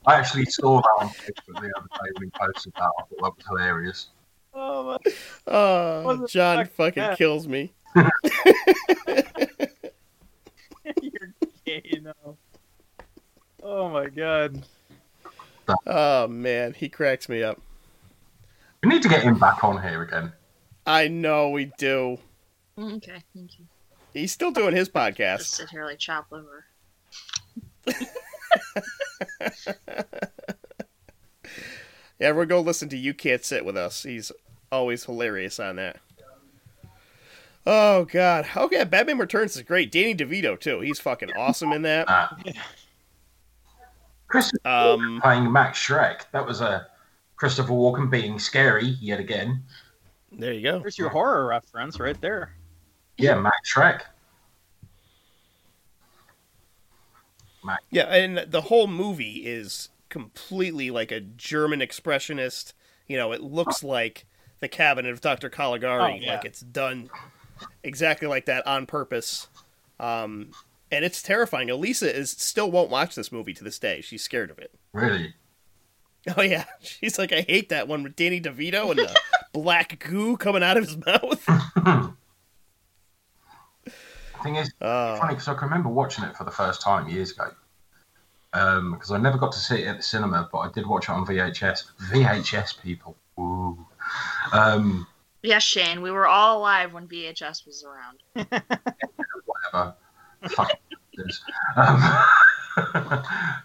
I actually saw that on Facebook the other day when he posted that. I thought that was hilarious. Oh, my- Oh, John fuck? fucking Yeah. kills me. you're gay now. Oh my god. Oh man, he cracks me up. We need to get him back on here again. I know we do. Okay, thank you. He's still doing his Just podcast. sit here like chop liver. Yeah, everyone go listen to You Can't Sit With Us. He's always hilarious on that. Oh god. Okay, Batman Returns is great. Danny DeVito too. He's fucking awesome in that. Uh, Christopher Um playing Max Shreck. That was a Christopher Walken being scary yet again. there you go. There's your horror reference right there. Yeah, Max Shreck. Yeah, and the whole movie is completely like a German expressionist. You know, it looks like the cabinet of Dr. Caligari. Oh, yeah. Like it's done exactly like that on purpose. Um, and it's terrifying. Elisa is still won't watch this movie to this day. She's scared of it. Really? Oh yeah, she's like, I hate that one with Danny DeVito and the black goo coming out of his mouth. thing is, Uh, funny because I can remember watching it for the first time years ago. Because I never got to see it at the cinema, but I did watch it on VHS. VHS people. Ooh. Um, Yes, Shane, we were all alive when VHS was around. whatever. Fuck. Um,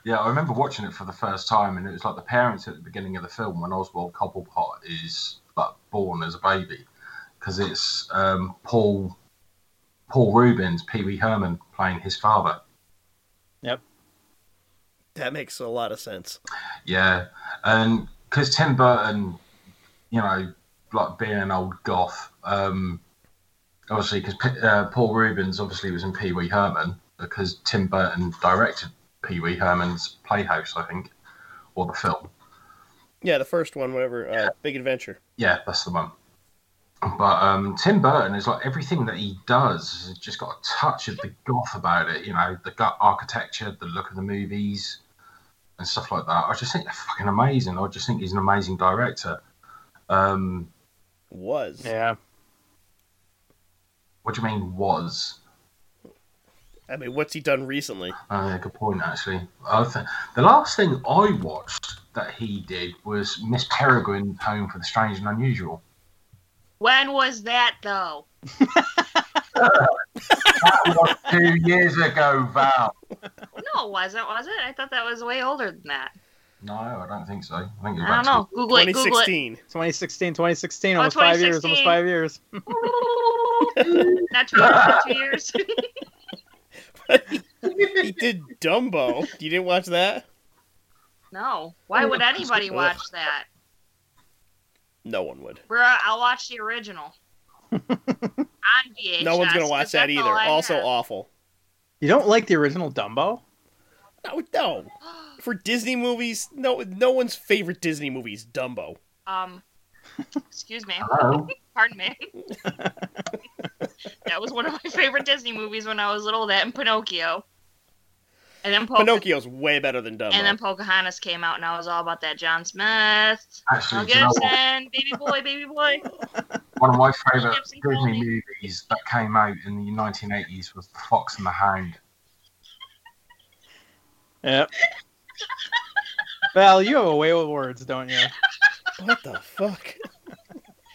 yeah, I remember watching it for the first time, and it was like the parents at the beginning of the film when Oswald Cobblepot is like born as a baby, because it's um, Paul Paul Reubens, Pee Wee Herman playing his father. Yep, that makes a lot of sense. Yeah, and because Tim Burton, you know, like being an old goth, um, obviously because uh, Paul Reubens obviously was in Pee Wee Herman because Tim Burton directed Pee Wee Herman's Playhouse, I think, or the film. Yeah, the first one, whatever, uh, Big Adventure. Yeah, that's the one. But um, Tim Burton is like everything that he does has just got a touch of the goth about it. You know, the gut architecture, the look of the movies, and stuff like that. I just think they're fucking amazing. I just think he's an amazing director. Um, Was. Yeah. what do you mean was? I mean, what's he done recently? Uh, good point, actually. I th- the last thing I watched that he did was Miss Peregrine Home for the Strange and Unusual. When was that though? That was two years ago, Val. No, it wasn't, was it? I thought that was way older than that. No, I don't think so. I think it was I don't know. Google it. Google it. 2016. 2016, 2016, Oh, almost five years, almost five years. Not two years. Not two years. He did Dumbo. You didn't watch that? no. Why would anybody watch that? No one would. Bro, I'll watch the original. On VHS. No one's gonna watch that either. Also have. awful. You don't like the original Dumbo? No, no. For Disney movies, no, no one's favorite Disney movie is Dumbo. Um, excuse me. Hello. Pardon me. that was one of my favorite Disney movies when I was little. That and Pinocchio. And then Poca- Pinocchio's way better than Dumbo. and then Pocahontas came out, and I was all about that John Smith, Mel Actually, do you know what? Gibson, baby boy, baby boy. One of my favourite Disney Colony. movies that came out in the 1980s was The Fox and the Hound. Yep. Val, you have a way with words, don't you? what the fuck?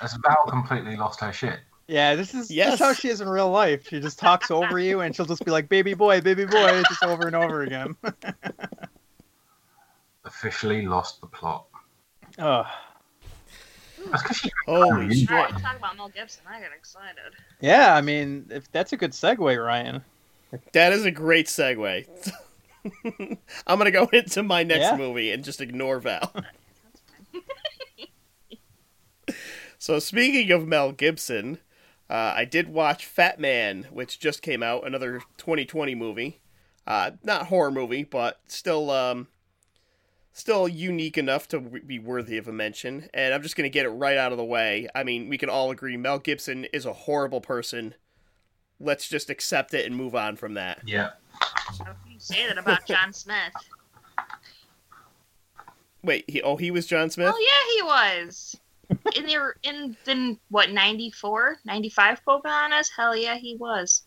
As Val completely lost her shit. Yeah, this is Yes. just how she is in real life. She just talks over you, and she'll just be like, "Baby boy, baby boy," just over and over again. Officially lost the plot. oh, That's because she. Holy Oh, shit! All right, talk about Mel Gibson. I get excited. yeah. I mean, if that's a good segue, Ryan. That is a great segue. I'm gonna go into my next Yeah. movie and just ignore Val. so speaking of Mel Gibson, uh, I did watch Fat Man, which just came out, another 2020 movie. Uh, not horror movie, but still, um, still unique enough to be worthy of a mention. And I'm just gonna get it right out of the way. I mean, we can all agree Mel Gibson is a horrible person. Let's just accept it and move on from that. Yeah. How can you say that about John Smith? Wait, he oh he was John Smith? Oh yeah, he was. In the in the what 94, 95 Pocahontas? Hell yeah, he was.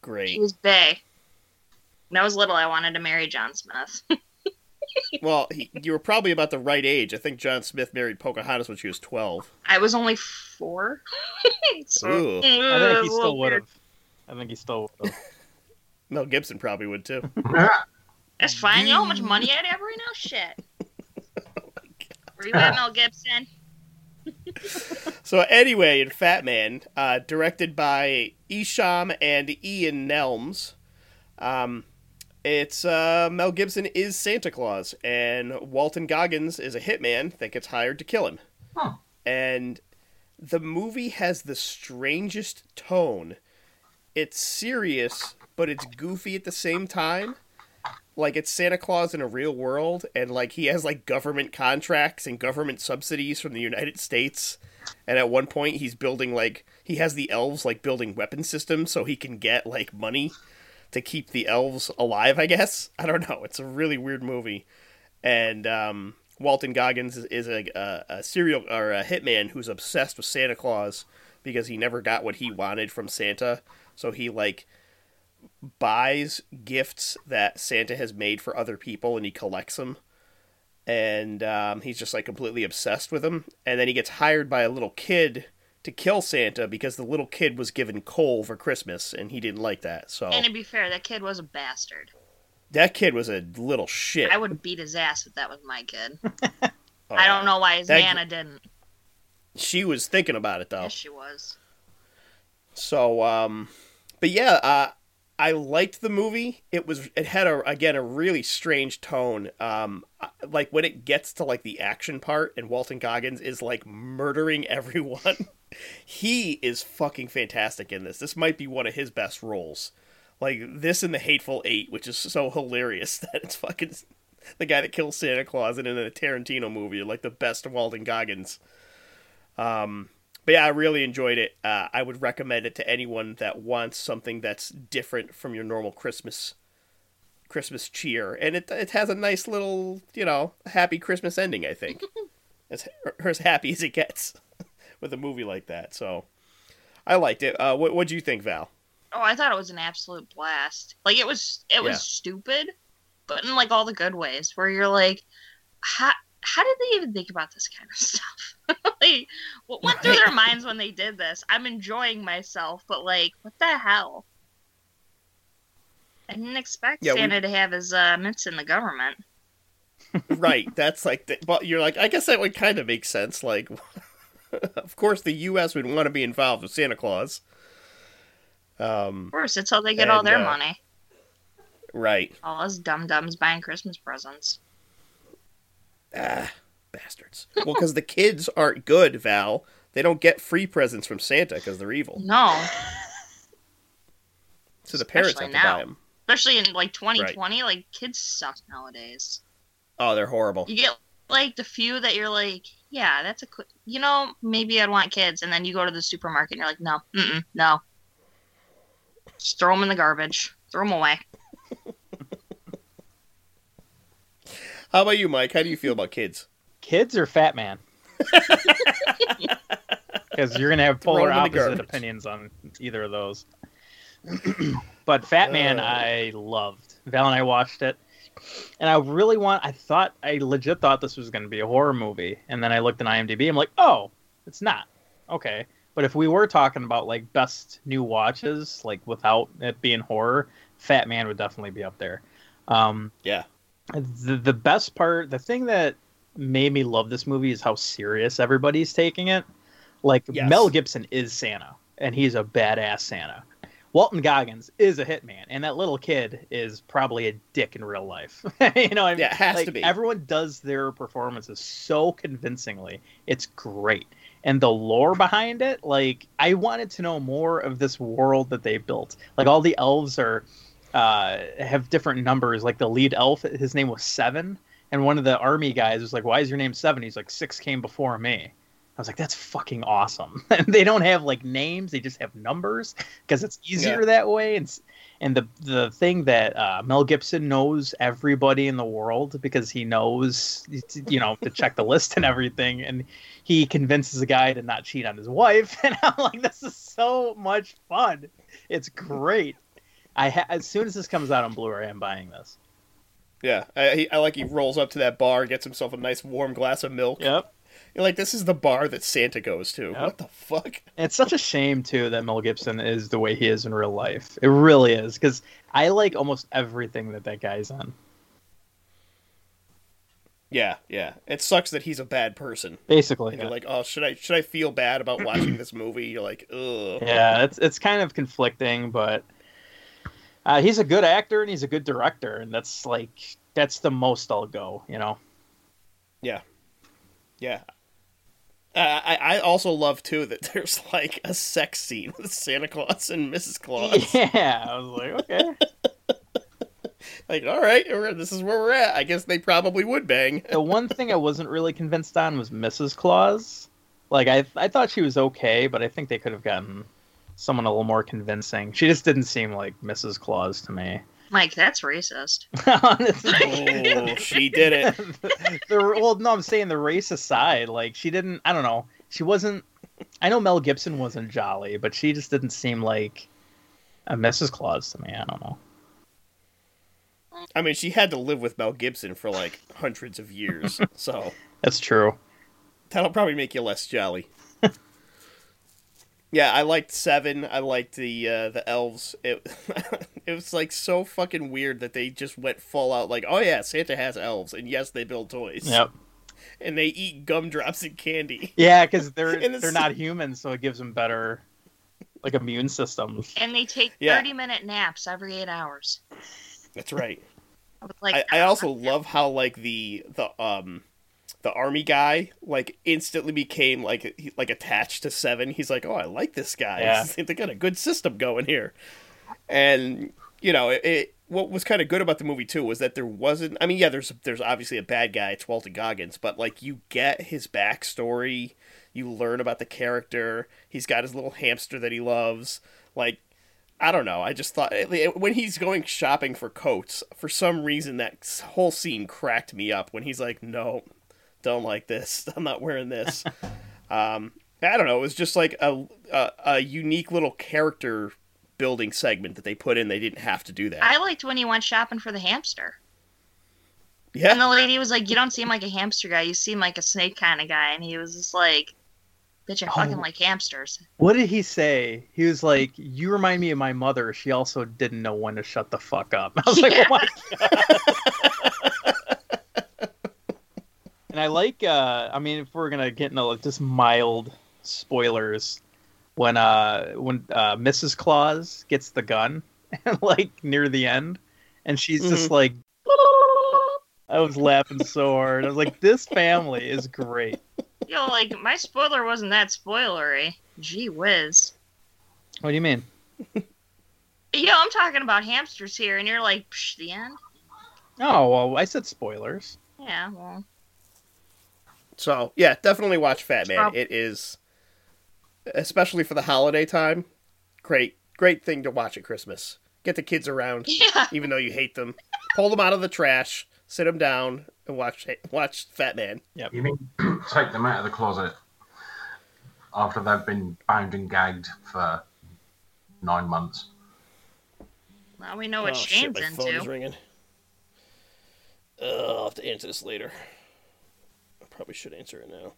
Great he was Bay. When I was little, I wanted to marry John Smith. Well, he, you were probably about the right age. I think John Smith married Pocahontas when she was twelve. I was only four. so, Ooh. I uh, think he still would have. I think he still would have. Mel Gibson probably would too. That's fine. You know how much money I'd have right now? Shit. Where you at, Mel Gibson? So anyway, in Fat Man, uh, directed by Eshom and Ian Nelms, um, it's uh, Mel Gibson is Santa Claus, and Walton Goggins is a hitman that gets hired to kill him. Huh. And the movie has the strangest tone. It's serious, but it's goofy at the same time. Like it's Santa Claus in a real world, and like he has like government contracts and government subsidies from the United States. And at one point, he's building like he has the elves like building weapon systems so he can get like money to keep the elves alive. I guess I don't know. It's a really weird movie, and um, Walton Goggins is, a, a, a serial or a hitman who's obsessed with Santa Claus because he never got what he wanted from Santa. So he like buys gifts that Santa has made for other people and he collects them. And um, he's just like completely obsessed with them. And then he gets hired by a little kid to kill Santa because the little kid was given coal for Christmas and he didn't like that. So And to be fair, that kid was a bastard. that kid was a little shit. I would beat his ass if that was my kid. Oh, I don't know why his That- nana didn't. She was thinking about it though. Yes, she was. So, um, but yeah, uh, I liked the movie. It was it had a again a really strange tone. Um, like when it gets to like the action part, and Walton Goggins is like murdering everyone. he is fucking fantastic in this. This might be one of his best roles. Like this and the Hateful Eight, which is so hilarious that it's fucking the guy that kills Santa Claus and in a Tarantino movie, like the best of Walton Goggins. Um, but yeah, I really enjoyed it. Uh, I would recommend it to anyone that wants something that's different from your normal Christmas Christmas cheer, and it it has a nice little you know happy Christmas ending. I think as as happy as it gets with a movie like that. So I liked it. Uh, what what do you think, Val? Oh, I thought it was an absolute blast. Like it was, it was Yeah. stupid, but in like all the good ways. Where you're like, how how did they even think about this kind of stuff? like, what went through their minds when they did this? I'm enjoying myself, but like, what the hell? I didn't expect Yeah, we- Santa to have his uh, mitts in the government. right, that's like, the, but you're like, I guess that would kind of make sense. Like, of course, the U.S. would want to be involved with Santa Claus. Um, Of course, it's how they get all their uh, money. right. All us dum dums buying Christmas presents. Ah, bastards. Well, because the kids aren't good, Val. They don't get free presents from Santa because they're evil. No, So the parents Especially have to now. buy them. Especially in like 2020, like kids suck nowadays. Oh, they're horrible. You get like the few that you're like, yeah, that's a, qu- you know, maybe I'd want kids, and then you go to the supermarket and you're like, no, mm-mm, no, just throw them in the garbage, throw them away. How about you, Mike? How do you feel about kids? Kids or Fat Man? Because you're gonna have Throw polar 'em in the opposite opinions on either of those. but Fat Man, Uh. I loved. Val and I watched it, and I really want. I thought I legit thought this was gonna be a horror movie, and then I looked at IMDb. I'm like, oh, it's not. Okay, but if we were talking about like best new watches, like without it being horror, Fat Man would definitely be up there. Um, Yeah. The the best part, the thing that made me love this movie is how serious everybody's taking it. Like Yes. Mel Gibson is Santa, and he's a badass Santa. Walton Goggins is a hitman, and that little kid is probably a dick in real life. you know, what I mean? Yeah, it has Like, to be. Everyone does their performances so convincingly. It's great. And the lore behind it, like I wanted to know more of this world that they built. Like all the elves are uh, have different numbers. Like the lead elf, his name was Seven, and one of the army guys was like, "Why is your name Seven? He's like, six came before me." I was like, "That's fucking awesome." and they don't have like names; they just have numbers because it's easier Yeah. that way. And and the the thing that uh, Mel Gibson knows everybody in the world because he knows you know to check the list and everything, and he convinces a guy to not cheat on his wife. And I'm like, "This is so much fun! It's great." I ha- as soon as this comes out on Blu-ray, I'm buying this. Yeah, I, he, I like he rolls up to that bar, gets himself a nice warm glass of milk. Yep. You're like, this is the bar that Santa goes to. Yep. What the fuck? And it's such a shame too that Mel Gibson is the way he is in real life. It really is because I like almost everything that that guy's on. Yeah, yeah. It sucks that he's a bad person. Basically, yeah. you're like, oh, should I should I feel bad about watching this movie? You're like, ugh. yeah, it's it's kind of conflicting, but uh, he's a good actor and he's a good director, and that's like that's the most I'll go. You know. Yeah. Yeah. Uh, I I also love too that there's like a sex scene with Santa Claus and Mrs. Claus. Yeah, I was like, okay. Like, all right, this is where we're at. I guess they probably would bang. the one thing I wasn't really convinced on was Mrs. Claus. Like I I thought she was okay, but I think they could have gotten someone a little more convincing. She just didn't seem like Mrs. Claus to me. Mike, that's racist. Honestly. Oh, she did it. the, well, no, I'm saying the race aside, like she didn't. I don't know. She wasn't. I know Mel Gibson wasn't jolly, but she just didn't seem like a Mrs. Claus to me. I don't know. I mean, she had to live with Mel Gibson for like hundreds of years, so That's true. that'll probably make you less jolly. Yeah, I liked Seven. I liked the uh, the elves. It it was like so fucking weird that they just went full out like, oh yeah, Santa has elves, and yes, they build toys. Yep. And they eat gumdrops and candy. Yeah, because they're And they're not human, so it gives them better like immune systems. And they take Yeah. 30 minute naps every eight hours. That's right. I like, I, I also love how like the the um the army guy like instantly became like he- like attached to Seven. He's like, oh, I like this guy. Yeah. they got a good system going here. And you know, it, it what was kind of good about the movie too was that there wasn't. I mean, yeah, there's there's obviously a bad guy, it's Walton Goggins, but like you get his backstory. You learn about the character. He's got his little hamster that he loves. Like I don't know. I just thought when he's going shopping for coats, for some reason that whole scene cracked me up when he's like, "No, don't like this. I'm not wearing this." um, I don't know. It was just like a, a a unique little character building segment that they put in. They didn't have to do that. I liked when he went shopping for the hamster. Yeah. And the lady was like, You don't seem like a hamster guy. You seem like a snake kind of guy. And he was just like, Bitch, I fucking Oh. like hamsters. What did he say? He was like, "You remind me of my mother. She also didn't know when to shut the fuck up." I was like, Yeah. "Oh my god!" And I like. uh I mean, if we're gonna get into like just mild spoilers, when uh when uh Mrs. Claus gets the gun, like near the end, and she's just like, I was laughing so hard. I was like, "This family is great." Yo, like, my spoiler wasn't that spoilery. Gee whiz. What do you mean? Yo, I'm talking about hamsters here, and you're like, Psh, the end. Oh well, I said spoilers. Yeah, well, So yeah, definitely watch Fat Man. Prob- It is, especially for the holiday time, great great thing to watch at Christmas. Get the kids around, yeah. even though you hate them. Pull them out of the trash, sit them down, and watch watch Fat Man. You mean take them out of the closet after they've been bound and gagged for nine months? Now we know what oh, shit, Shane's my phone is ringing. Uh, I'll have to answer this later. I probably should answer it now.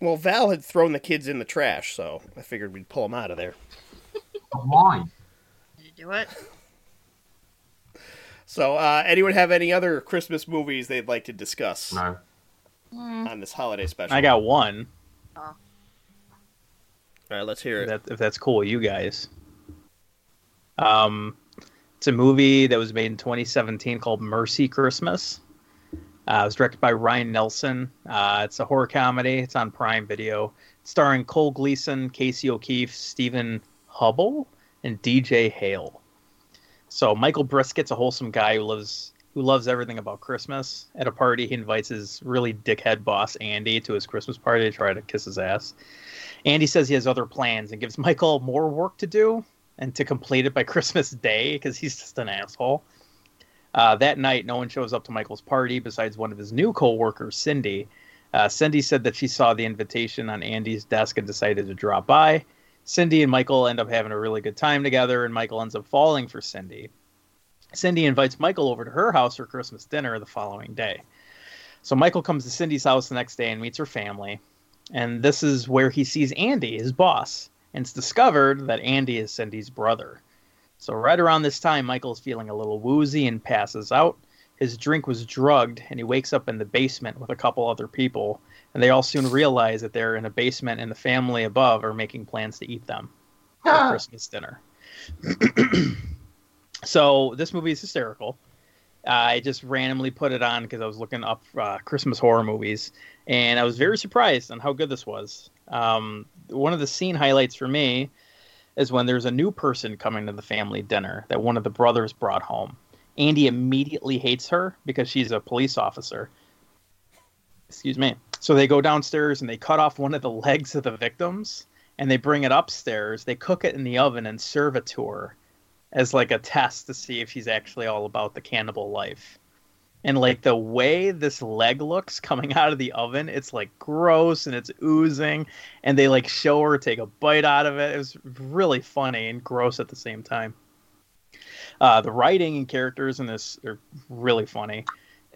Well, Val had thrown the kids in the trash, so I figured we'd pull them out of there. Why? Did you do it? So, uh, anyone have any other Christmas movies they'd like to discuss No. Hmm. on this holiday special? I got one. All right, let's hear If, it. that, if that's cool with you guys. Um, it's a movie that was made in 2017 called Mercy Christmas. Uh, it was directed by Ryan Nelson. Uh, it's a horror comedy. It's on Prime Video. It's starring Cole Gleason, Casey O'Keefe, Stephen Hubble, and DJ Hale. So Michael Brisket's a wholesome guy who lives who loves everything about Christmas. At a party, he invites his really dickhead boss Andy to his Christmas party to try to kiss his ass. Andy says he has other plans and gives Michael more work to do and to complete it by Christmas Day because he's just an asshole. Uh, that night, no one shows up to Michael's party besides one of his new co-workers, Cindy. Uh, Cindy said that she saw the invitation on Andy's desk and decided to drop by. Cindy and Michael end up having a really good time together, and Michael ends up falling for Cindy. Cindy invites Michael over to her house for Christmas dinner the following day. So Michael comes to Cindy's house the next day and meets her family. And this is where he sees Andy, his boss, and it's discovered that Andy is Cindy's brother. So right around this time, Michael's feeling a little woozy and passes out. His drink was drugged, and he wakes up in the basement with a couple other people. And they all soon realize that they're in a basement, and the family above are making plans to eat them for Ah. Christmas dinner. so this movie is hysterical. I just randomly put it on because I was looking up uh, Christmas horror movies, and I was very surprised on how good this was. Um, one of the scene highlights for me is when there's a new person coming to the family dinner that one of the brothers brought home. Andy immediately hates her because she's a police officer. Excuse me. So they go downstairs and they cut off one of the legs of the victims and they bring it upstairs. They cook it in the oven and serve it to her as like a test to see if she's actually all about the cannibal life. And like the way this leg looks coming out of the oven, it's like gross and it's oozing. And they like show her take a bite out of it. It was really funny and gross at the same time. Uh, the writing and characters in this are really funny.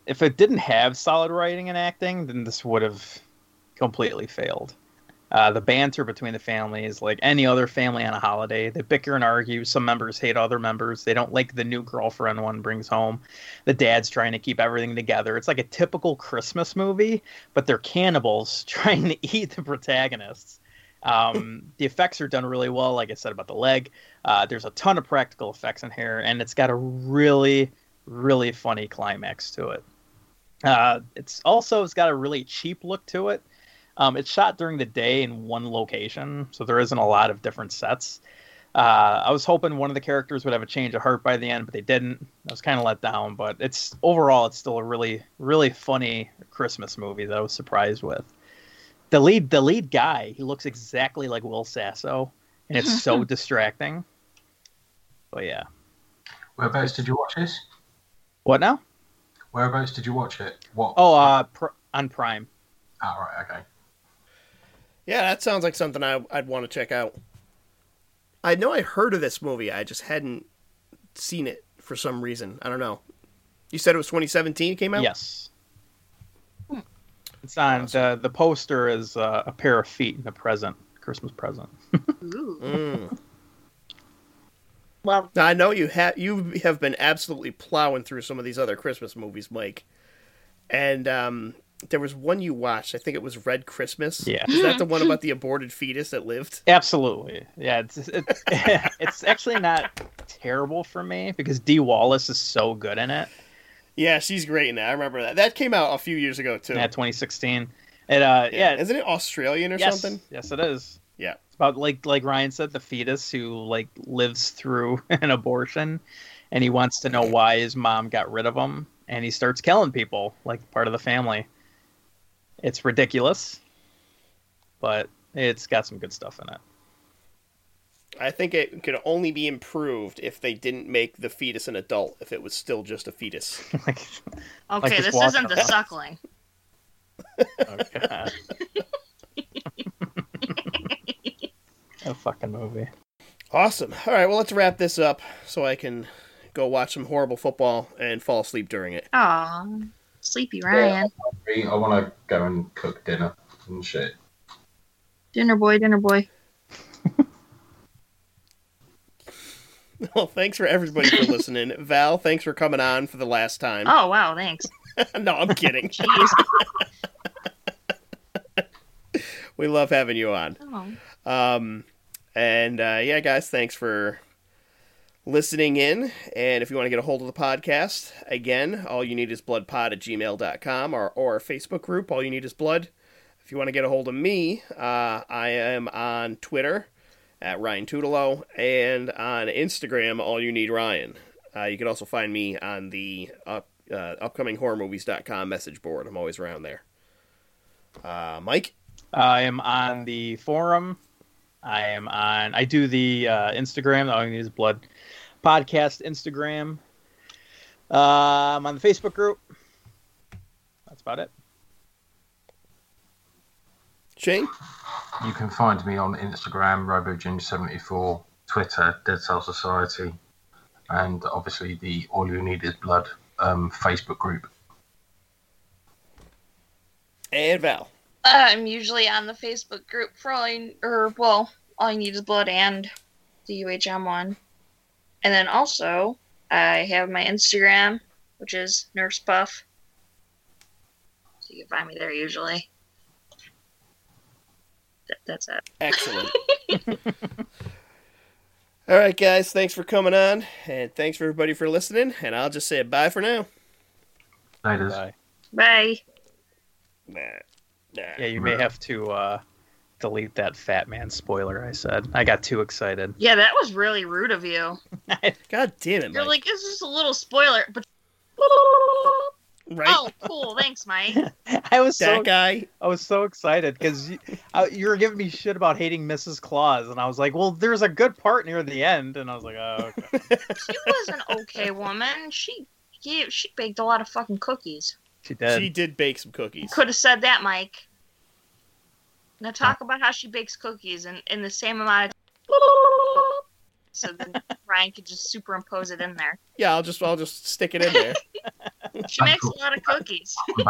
If it didn't have solid writing and acting, then this would have completely failed. Uh, the banter between the families, like any other family on a holiday. They bicker and argue. Some members hate other members. They don't like the new girlfriend one brings home. The dad's trying to keep everything together. It's like a typical Christmas movie, but they're cannibals trying to eat the protagonists. Um, the effects are done really well, like I said about the leg. Uh, there's a ton of practical effects in here, and it's got a really, really funny climax to it. Uh, it's also it's got a really cheap look to it. Um, it's shot during the day in one location, so there isn't a lot of different sets. Uh, I was hoping one of the characters would have a change of heart by the end, but they didn't. I was kind of let down, but it's overall it's still a really, really funny Christmas movie that I was surprised with. The lead, the lead guy, he looks exactly like Will Sasso, and it's so distracting. But yeah, Whereabouts did you watch this? what now? Whereabouts did you watch it? What? Oh, uh, pr- on Prime. Ah, right, okay. Yeah, that sounds like something I, I'd want to check out. I know I heard of this movie. I just hadn't seen it for some reason. I don't know. You said it was 2017 it came out? Yes. It's on the the poster is uh, a pair of feet in a present, Christmas present. Mm. Well, Now, I know you have you have been absolutely plowing through some of these other Christmas movies, Mike. And um, there was one you watched. I think it was Red Christmas. Yeah. Is that the one about the aborted fetus that lived? Absolutely, yeah. It's it's, it's actually not terrible for me because Dee Wallace is so good in it. Yeah, she's great in that. I remember that. That came out a few years ago too. Yeah, 2016. It uh yeah, Isn't it Australian or yes, something? yes it is. Yeah. It's about like like Ryan said, the fetus who like lives through an abortion, and he wants to know why his mom got rid of him, and he starts killing people like part of the family. It's ridiculous, but it's got some good stuff in it. I think it could only be improved if they didn't make the fetus an adult. If it was still just a fetus. like, Okay, just this isn't the suckling. oh god, a fucking movie. Awesome. All right, well, let's wrap this up so I can go watch some horrible football and fall asleep during it. Aw, sleepy Ryan. I want to go and cook dinner and shit. Dinner boy, dinner boy. Well, thanks for everybody for listening. Val, thanks for coming on for the last time. Oh wow, thanks. no, I'm kidding. Jeez. We love having you on. Oh. Um, and uh, yeah, guys, thanks for listening in. And if you want to get a hold of the podcast, again, all you need is bloodpod at gmail.com or, or our Facebook group, all you need is blood. If you want to get a hold of me, uh, I am on Twitter at Ryan Tutelo and on Instagram, all you need Ryan. Uh, you can also find me on the up, uh, upcominghorrormovies.com message board. I'm always around there. Uh, Mike? I am on the forum. I am on. I do the uh, Instagram. All you need is blood podcast Instagram. Uh, I'm on the Facebook group. That's about it. Shane? You can find me on Instagram, RoboGin74, Twitter, Dead Cell Society, and obviously the All You Need Is Blood um, Facebook group. And Val. I'm usually on the Facebook group for all you, or well, all you need is blood and the UHM one. And then also, I have my Instagram, which is Nurse Puff. So you can find me there usually. That, that's it. Excellent. All right, guys. Thanks for coming on, and thanks for everybody for listening. And I'll just say bye for now. Laters. Bye. Bye. Nah, nah. Yeah, you may have to uh, delete that Fat Man spoiler. I said I got too excited. Yeah, that was really rude of you. God damn it, You're Mike. like, it's just a little spoiler, but right? oh, cool, thanks, Mike. I was that so guy. I was so excited because you, uh, you were giving me shit about hating Mrs. Claus, and I was like, "Well, there's a good part near the end," and I was like, "Oh, okay." She was an okay woman. She gave, she baked a lot of fucking cookies. she did." She did bake some cookies. Could have said that, Mike. Now talk about how she bakes cookies in, in the same amount of so then Ryan could just superimpose it in there. Yeah, I'll just I'll just stick it in there. She makes a lot of cookies. Bake